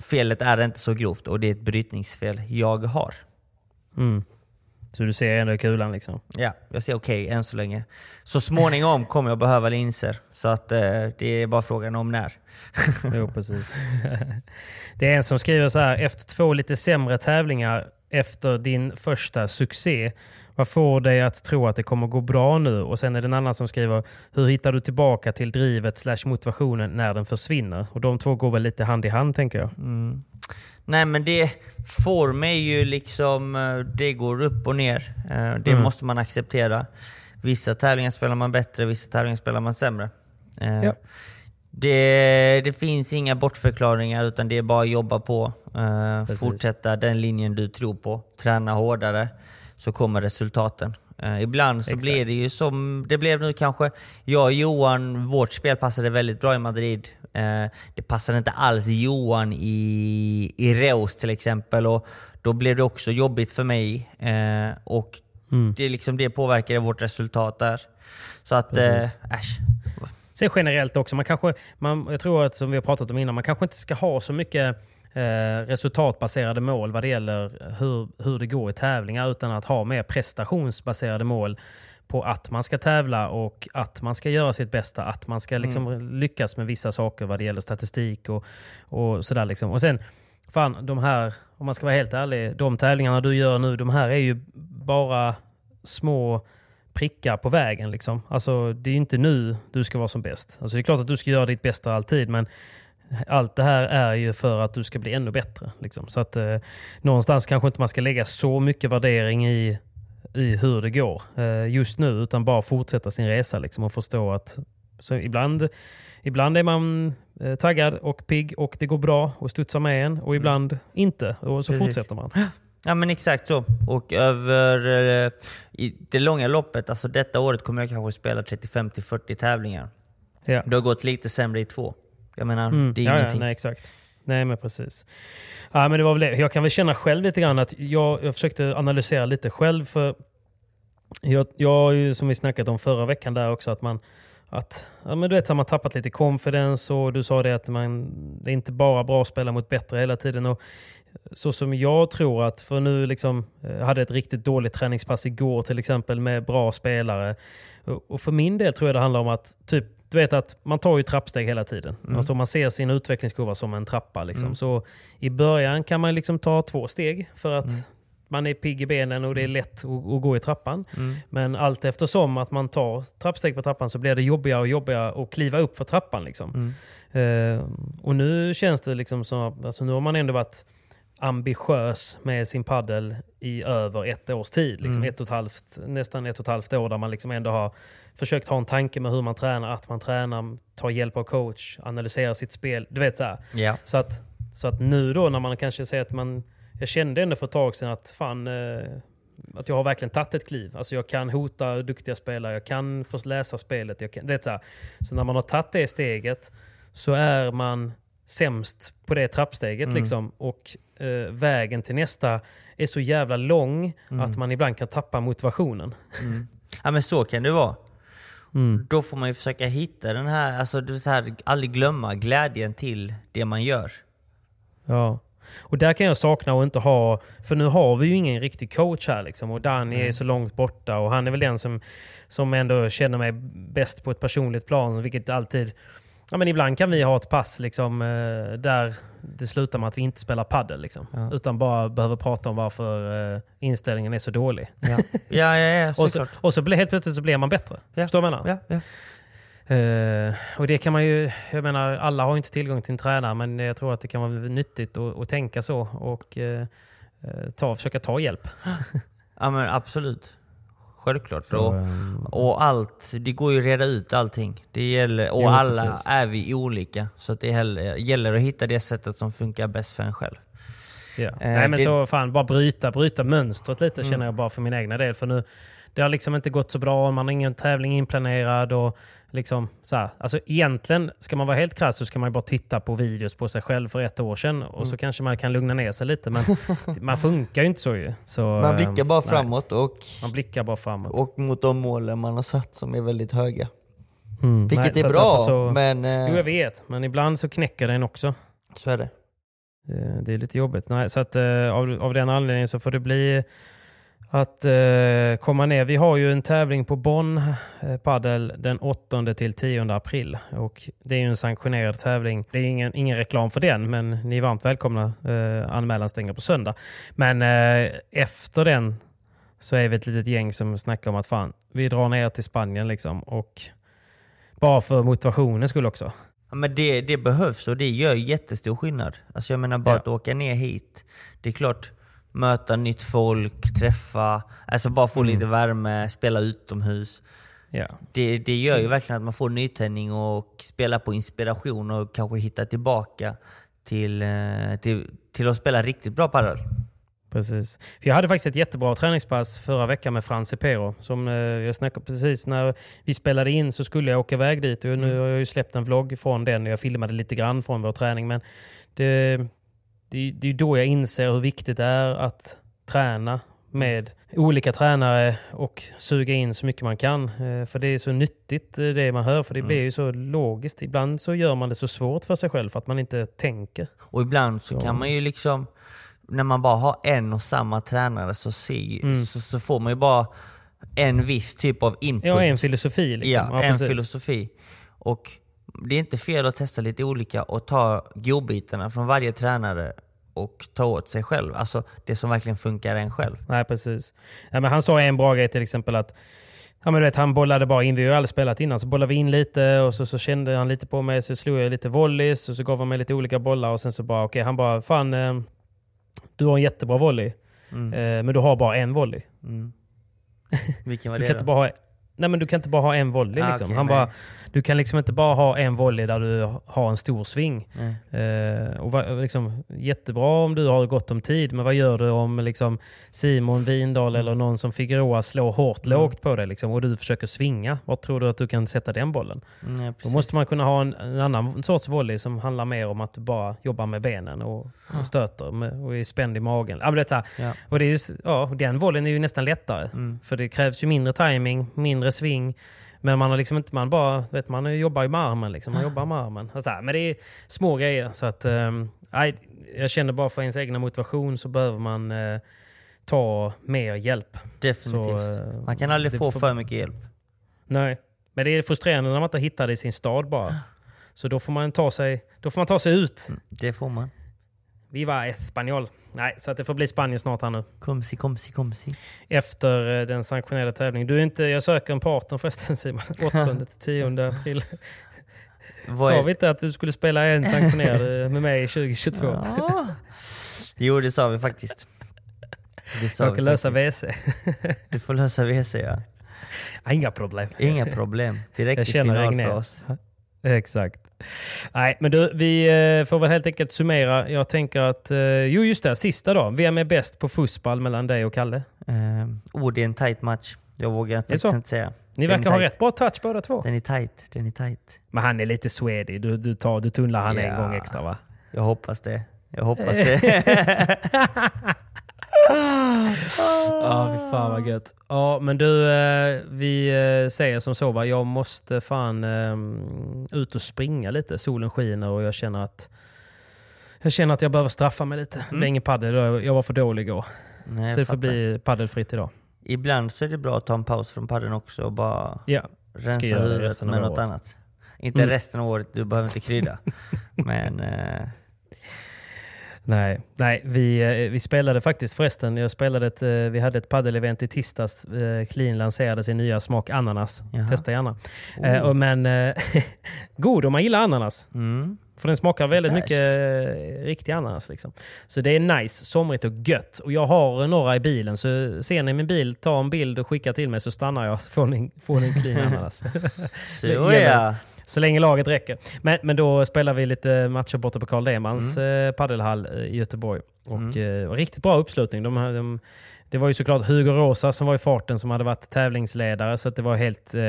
felet är inte så grovt och det är ett brytningsfel jag har. Mm. Så du ser ändå kulan liksom? Ja, jag ser okej än så länge. Så småningom kommer jag behöva linser. Så att eh, det är bara frågan om när. Jo, precis. det är en som skriver så här. Efter två lite sämre tävlingar efter din första succé. Vad får dig att tro att det kommer gå bra nu? Och sen är det en annan som skriver, hur hittar du tillbaka till drivet slash motivationen när den försvinner? Och de två går väl lite hand i hand tänker jag. Mm. Nej men det, form är ju liksom, eh, det går upp och ner. Eh, det mm. måste man acceptera. Vissa tävlingar spelar man bättre, vissa tävlingar spelar man sämre. Eh, ja. Det, det, finns inga bortförklaringar utan det är bara att jobba på. Uh, fortsätta den linjen du tror på. Träna hårdare så kommer resultaten. Uh, ibland så Exakt. blir det ju som det blev nu kanske. Jag och Johan, vårt spel passade väldigt bra i Madrid. Uh, det passade inte alls Johan i, i Reus till exempel. Och då blev det också jobbigt för mig. och mm. det, liksom, det påverkade vårt resultat där. Så att, äsch. Sen generellt också, man kanske, man, jag tror att som vi har pratat om innan, man kanske inte ska ha så mycket eh, resultatbaserade mål vad det gäller hur, hur det går i tävlingar utan att ha mer prestationsbaserade mål på att man ska tävla och att man ska göra sitt bästa. Att man ska liksom mm. lyckas med vissa saker vad det gäller statistik och, och sådär. Liksom. Och sen, fan, de här, om man ska vara helt ärlig, de tävlingarna du gör nu, de här är ju bara små prickar på vägen. Liksom. Alltså, det är ju inte nu du ska vara som bäst. Alltså, det är klart att du ska göra ditt bästa alltid, men allt det här är ju för att du ska bli ännu bättre. Liksom. Så att eh, någonstans kanske inte man ska lägga så mycket värdering i, i hur det går eh, just nu, utan bara fortsätta sin resa liksom, och förstå att så ibland, ibland är man eh, taggad och pigg och det går bra och studsar med en och ibland mm. inte och så Precis. fortsätter man. Ja men exakt så. Och över eh, i det långa loppet, alltså detta året kommer jag kanske spela 35-40 tävlingar. Ja. Det har gått lite sämre i två. Jag menar, mm. det är ja, ingenting. Ja, nej, exakt. Nej men precis. Ja, men det var väl det. Jag kan väl känna själv lite grann att jag, jag försökte analysera lite själv. för jag, jag har ju som vi snackat om förra veckan där också att man att ja, men du vet, så man tappat lite confidence och du sa det att man, det är inte bara bra att spela mot bättre hela tiden. Och så som jag tror att, för nu liksom, jag eh, hade ett riktigt dåligt träningspass igår till exempel med bra spelare. Och för min del tror jag det handlar om att typ du vet att man tar ju trappsteg hela tiden. Mm. Alltså man ser sin utvecklingskurva som en trappa. Liksom. Mm. Så i början kan man liksom ta två steg för att mm. man är pigg i benen och det är mm. lätt att, att gå i trappan. Mm. Men allt eftersom att man tar trappsteg på trappan så blir det jobbigare och jobbigare att kliva upp för trappan. Liksom. Uh, och nu känns det liksom som alltså nu har man ändå varit ambitiös med sin paddel i över ett års tid. Liksom mm. ett och ett halvt, nästan ett och ett halvt år där man liksom ändå har försökt ha en tanke med hur man tränar, att man tränar, tar hjälp av coach, analyserar sitt spel. Du vet så yeah. Så, att, så att nu då när man kanske säger att man... Jag kände ändå för ett tag sedan att fan... Eh, att jag har verkligen tagit ett kliv. Alltså jag kan hota duktiga spelare, jag kan få läsa spelet. Jag kan, det så, så när man har tagit det steget så är man sämst på det trappsteget. Mm. Liksom, och eh, vägen till nästa är så jävla lång mm. att man ibland kan tappa motivationen. Mm. Ja men så kan det vara. Mm. Då får man ju försöka hitta den här, alltså det här, aldrig glömma glädjen till det man gör. Ja. Och där kan jag sakna att inte ha, för nu har vi ju ingen riktig coach här liksom. Och Danny mm. är så långt borta och han är väl den som, som ändå känner mig bäst på ett personligt plan. Vilket alltid Ja, men ibland kan vi ha ett pass liksom, eh, där det slutar med att vi inte spelar padel. Liksom, ja. Utan bara behöver prata om varför eh, inställningen är så dålig. Ja, ja, ja, ja och, så, och så blir, helt plötsligt så blir man bättre. Ja. Förstår du vad jag menar? Ja, ja. Uh, och det kan man ju, jag menar alla har inte tillgång till en tränare men jag tror att det kan vara nyttigt att, att tänka så och uh, ta, försöka ta hjälp. ja men absolut. Självklart. Så, och, ehm, och, allt, det går ju att reda ut allting. Det gäller, och jo, alla precis. är vi olika. Så det gäller att hitta det sättet som funkar bäst för en själv. Ja. Eh, Nej men det, så fan, bara bryta, bryta mönstret lite mm. känner jag bara för min egna del. För nu, det har liksom inte gått så bra, man har ingen tävling inplanerad. Och liksom, så här, alltså egentligen, ska man vara helt krass så ska man bara titta på videos på sig själv för ett år sedan och mm. så kanske man kan lugna ner sig lite. Men man funkar ju inte så ju. Så, man blickar bara framåt och, man blickar bara framåt. och mot de målen man har satt som är väldigt höga. Mm. Vilket nej, är bra, så, men... Eh, jo, jag vet. Men ibland så knäcker den också. Så är det. Det är lite jobbigt. Nej, så att, eh, av, av den anledningen så får det bli att eh, komma ner. Vi har ju en tävling på Bonn eh, Padel den 8 till 10 april. Och det är ju en sanktionerad tävling. Det är ingen, ingen reklam för den, men ni är varmt välkomna. Eh, anmälan stänger på söndag. Men eh, efter den så är vi ett litet gäng som snackar om att fan, vi drar ner till Spanien liksom. Och bara för motivationen skulle också. Ja, men det, det behövs och det gör jättestor skillnad. Alltså jag menar bara Ja. att åka ner hit. Det är klart, möta nytt folk, träffa, alltså bara få lite värme, spela utomhus. Ja. Det, det gör ju verkligen att man får nytändning och spela på inspiration och kanske hitta tillbaka till, eh, till, till att spela riktigt bra padel. Precis. För jag hade faktiskt ett jättebra träningspass förra veckan med Frans Epero. Som eh, jag snackade precis när vi spelade in så skulle jag åka iväg dit. Och nu har jag ju släppt en vlogg från den och jag filmade lite grann från vår träning. Men det, det, det är då jag inser hur viktigt det är att träna med olika tränare och suga in så mycket man kan. Eh, För det är så nyttigt eh, det man hör, för det blir ju så logiskt. Ibland så gör man det så svårt för sig själv för att man inte tänker. Och ibland så Så- kan man ju liksom, när man bara har en och samma tränare så, ser, Mm. så, så får man ju bara en viss typ av input. Ja, en filosofi liksom. Ja, en precis. filosofi. Och det är inte fel att testa lite olika och ta godbitarna från varje tränare och ta åt sig själv. Alltså det som verkligen funkar en själv. Nej, precis. Ja, men han sa en bra grej till exempel att Ja, men du vet, han bollade bara in, vi har aldrig spelat innan, så bollade vi in lite och så, så kände han lite på mig, så slog jag lite volleys och så gav han mig lite olika bollar och sen så bara, okej, han bara, fan, eh, du har en jättebra volley, Mm. eh, men du har bara en volley. Mm. Vilken var Du det kan, då? inte bara ha, nej, men du kan inte bara ha en volley. Ah, liksom. okej, han nej. bara, du kan liksom inte bara ha en volley där du har en stor sving. Eh, och va, liksom, jättebra om du har gott om tid, men vad gör du om liksom, Simon Windahl eller någon som Figueroa slår hårt Mm. lågt på dig liksom, och du försöker svinga? Var tror du att du kan sätta den bollen? Mm, Då måste man kunna ha en, en annan sorts volley som handlar mer om att du bara jobbar med benen och, och stöter med, och är spänd i magen. Ja, men det här. Ja. Och det är ju, s- ja, den volleyn är ju nästan lättare. Mm. För det krävs ju mindre timing, mindre sving. Men man har liksom inte, man bara, vet man jobbar ju med armen liksom. Man jobbar med armen. Så här, men det är små grejer. Så att, nej, jag känner bara för ens egna motivation så behöver man eh, ta mer hjälp. Definitivt. Så, eh, man kan aldrig få för mycket hjälp. Nej, men det är frustrerande när man inte hittar det i sin stad bara. Så då får man ta sig, då får man ta sig ut. Det får man. Viva Espanyol. Nej, så att det får bli Spanien snart här nu. Komsi, komsi, komsi. Efter eh, den sanktionerade tävlingen. Du är inte, jag söker en partner förresten Simon. 8 till 10 april. Sa vi inte att du skulle spela en sanktionerad eh, med mig 2022? Ja. Jo, det sa vi faktiskt. Det sa Jag vi kan lösa. WC. Du får lösa WC ja. Inga problem. Inga problem. Direkt Jag i final för oss. Exakt. Nej, men du, vi eh, får väl helt enkelt summera. Jag tänker att, eh, jo just det, sista då. Vem är bäst på fotboll mellan dig och Kalle? Uh, oh, det är en tight match. Jag vågar faktiskt inte säga. Ni Den verkar ha rätt bra touch båda två. Den är tight. Den är tight. Men han är lite swedig. Du, du, tar, du tunnlar han en Ja. gång extra va? Jag hoppas det. Jag hoppas det. Ja, fy fan vad gött. Ja, men du, eh, vi eh, säger som så va. Jag måste fan eh, ut och springa lite. Solen skiner och jag känner att jag känner att jag behöver straffa mig lite. Det är ingen padel idag. Jag var för dålig igår. Nej, Så det får bli paddelfritt idag. Ibland så är det bra att ta en paus från padden också och bara Ja, rensa huvudet med något året. annat. Inte Mm. resten av året, du behöver inte krydda. Men eh, Nej, nej vi, eh, vi spelade faktiskt förresten. Jag spelade ett, eh, vi hade ett paddelevent i tisdags. Eh, Clean lanserade sin nya smak ananas. Jaha. Testa gärna. Och men god om man gillar ananas. mm, För den smakar väldigt Fräscht. mycket riktig ananas. Liksom. Så det är nice, somrigt och gött. Och jag har några i bilen, så ser ni min bil, ta en bild och skicka till mig så stannar jag. Får ni, får ni en clean ananas. så ja. Så länge laget räcker. Men, men då spelar vi lite matcher borta på Karl Demans eh, paddelhall i Göteborg. Och eh, riktigt bra uppslutning. De, de, det var ju såklart Hugo Rosa som var i farten som hade varit tävlingsledare. Så det, var helt, eh,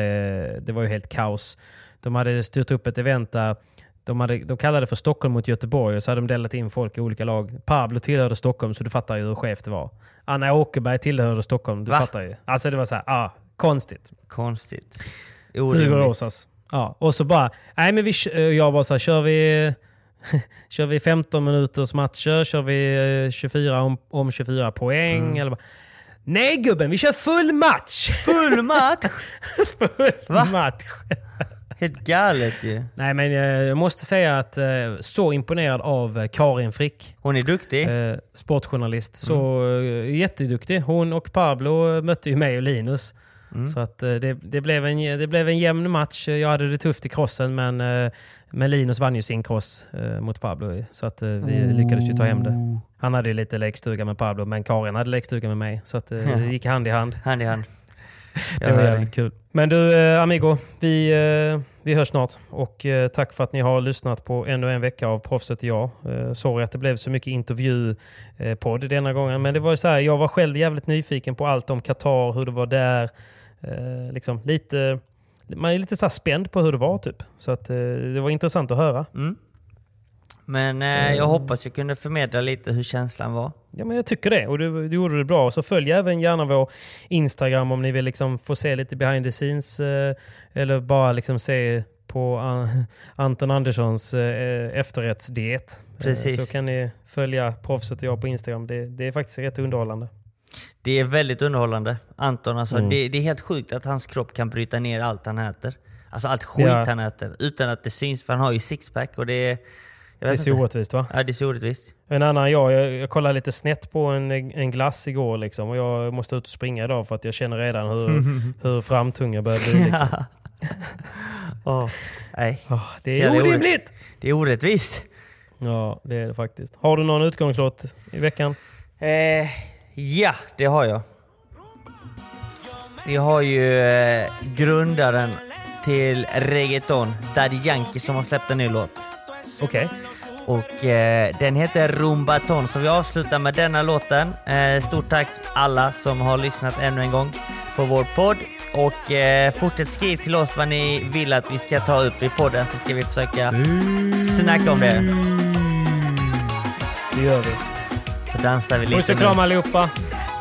det var ju helt kaos. De hade styrt upp ett event där de, hade, de kallade det för Stockholm mot Göteborg och så hade de delat in folk i olika lag. Pablo tillhörde Stockholm så du fattar ju hur skevt det var. Anna Åkerberg tillhörde Stockholm, du Va? fattar ju. Alltså det var så här, ah, konstigt. Konstigt. Hugo Orimligt. Rosas. Ja, och så bara, nej men vi, eh, jag bara så här, kör vi, kör vi 15 minuters matcher, kör vi eh, 24 om, om 24 poäng? Mm. Eller bara, Nej gubben, vi kör full match! Full match! full Va? match! Helt galet ju. Nej men eh, jag måste säga att eh, så imponerad av eh, Karin Frick. Hon är duktig. Eh, sportjournalist. Så eh, jätteduktig. Hon och Pablo eh, mötte ju mig och Linus. Så att eh, det, det, blev en, det blev en jämn match. Jag hade det tufft i crossen men, eh, men Linus vann ju sin cross eh, mot Pablo. Så att vi lyckades ju ta hem det. Han hade ju lite lekstuga med Pablo men Karin hade lekstuga med mig. Så att det gick hand i hand. Hand i hand. Det var jävligt kul. Men du Amigo, vi, vi hörs snart. Och tack för att ni har lyssnat på ännu en vecka av Proffset och jag. Sorry att det blev så mycket intervjupodd denna gången. Men det var så här, jag var själv jävligt nyfiken på allt om Qatar, hur det var där. Eh, liksom lite, man är lite så spänd på hur det var typ. Så att, eh, det var intressant att höra. Men eh, jag hoppas jag kunde förmedla lite hur känslan var. Ja, men jag tycker det. Och du, du gjorde det bra. Så följ även gärna vår Instagram om ni vill liksom få se lite behind the scenes. Eh, eller bara liksom se på An- Anton Anderssons eh, efterrättsdiet. Eh, Precis. så kan ni följa proffset och jag på Instagram. Det, det är faktiskt rätt underhållande. Det är väldigt underhållande. Anton, alltså, Mm. det, det är helt sjukt att hans kropp kan bryta ner allt han äter. Alltså allt skit Ja. han äter. Utan att det syns, för han har ju sixpack och det är... Det är så inte. orättvist va? Ja, det är så orättvist. En annan jag, jag, jag kollade lite snett på en, en glass igår liksom, och jag måste ut och springa idag för att jag känner redan hur, hur framtung jag börjar bli. Liksom. Åh, nej. Ah, det är orimligt! Det är orättvist. Ja, det är det faktiskt. Har du någon utgångslåt i veckan? Eh, ja, det har jag. Vi har ju eh, grundaren till reggaeton, Daddy Yankee, som har släppt en ny låt. Okej. Och eh, den heter Rumbaton, så vi avslutar med denna låten. Eh, stort tack alla som har lyssnat ännu en gång på vår podd. Och eh, fortsätt skriv till oss vad ni vill att vi ska ta upp i podden så ska vi försöka snacka om det. Det gör vi. Dansar vi Puss lite och kram allihopa.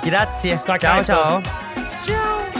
Grazie! Tack, ciao då. ciao!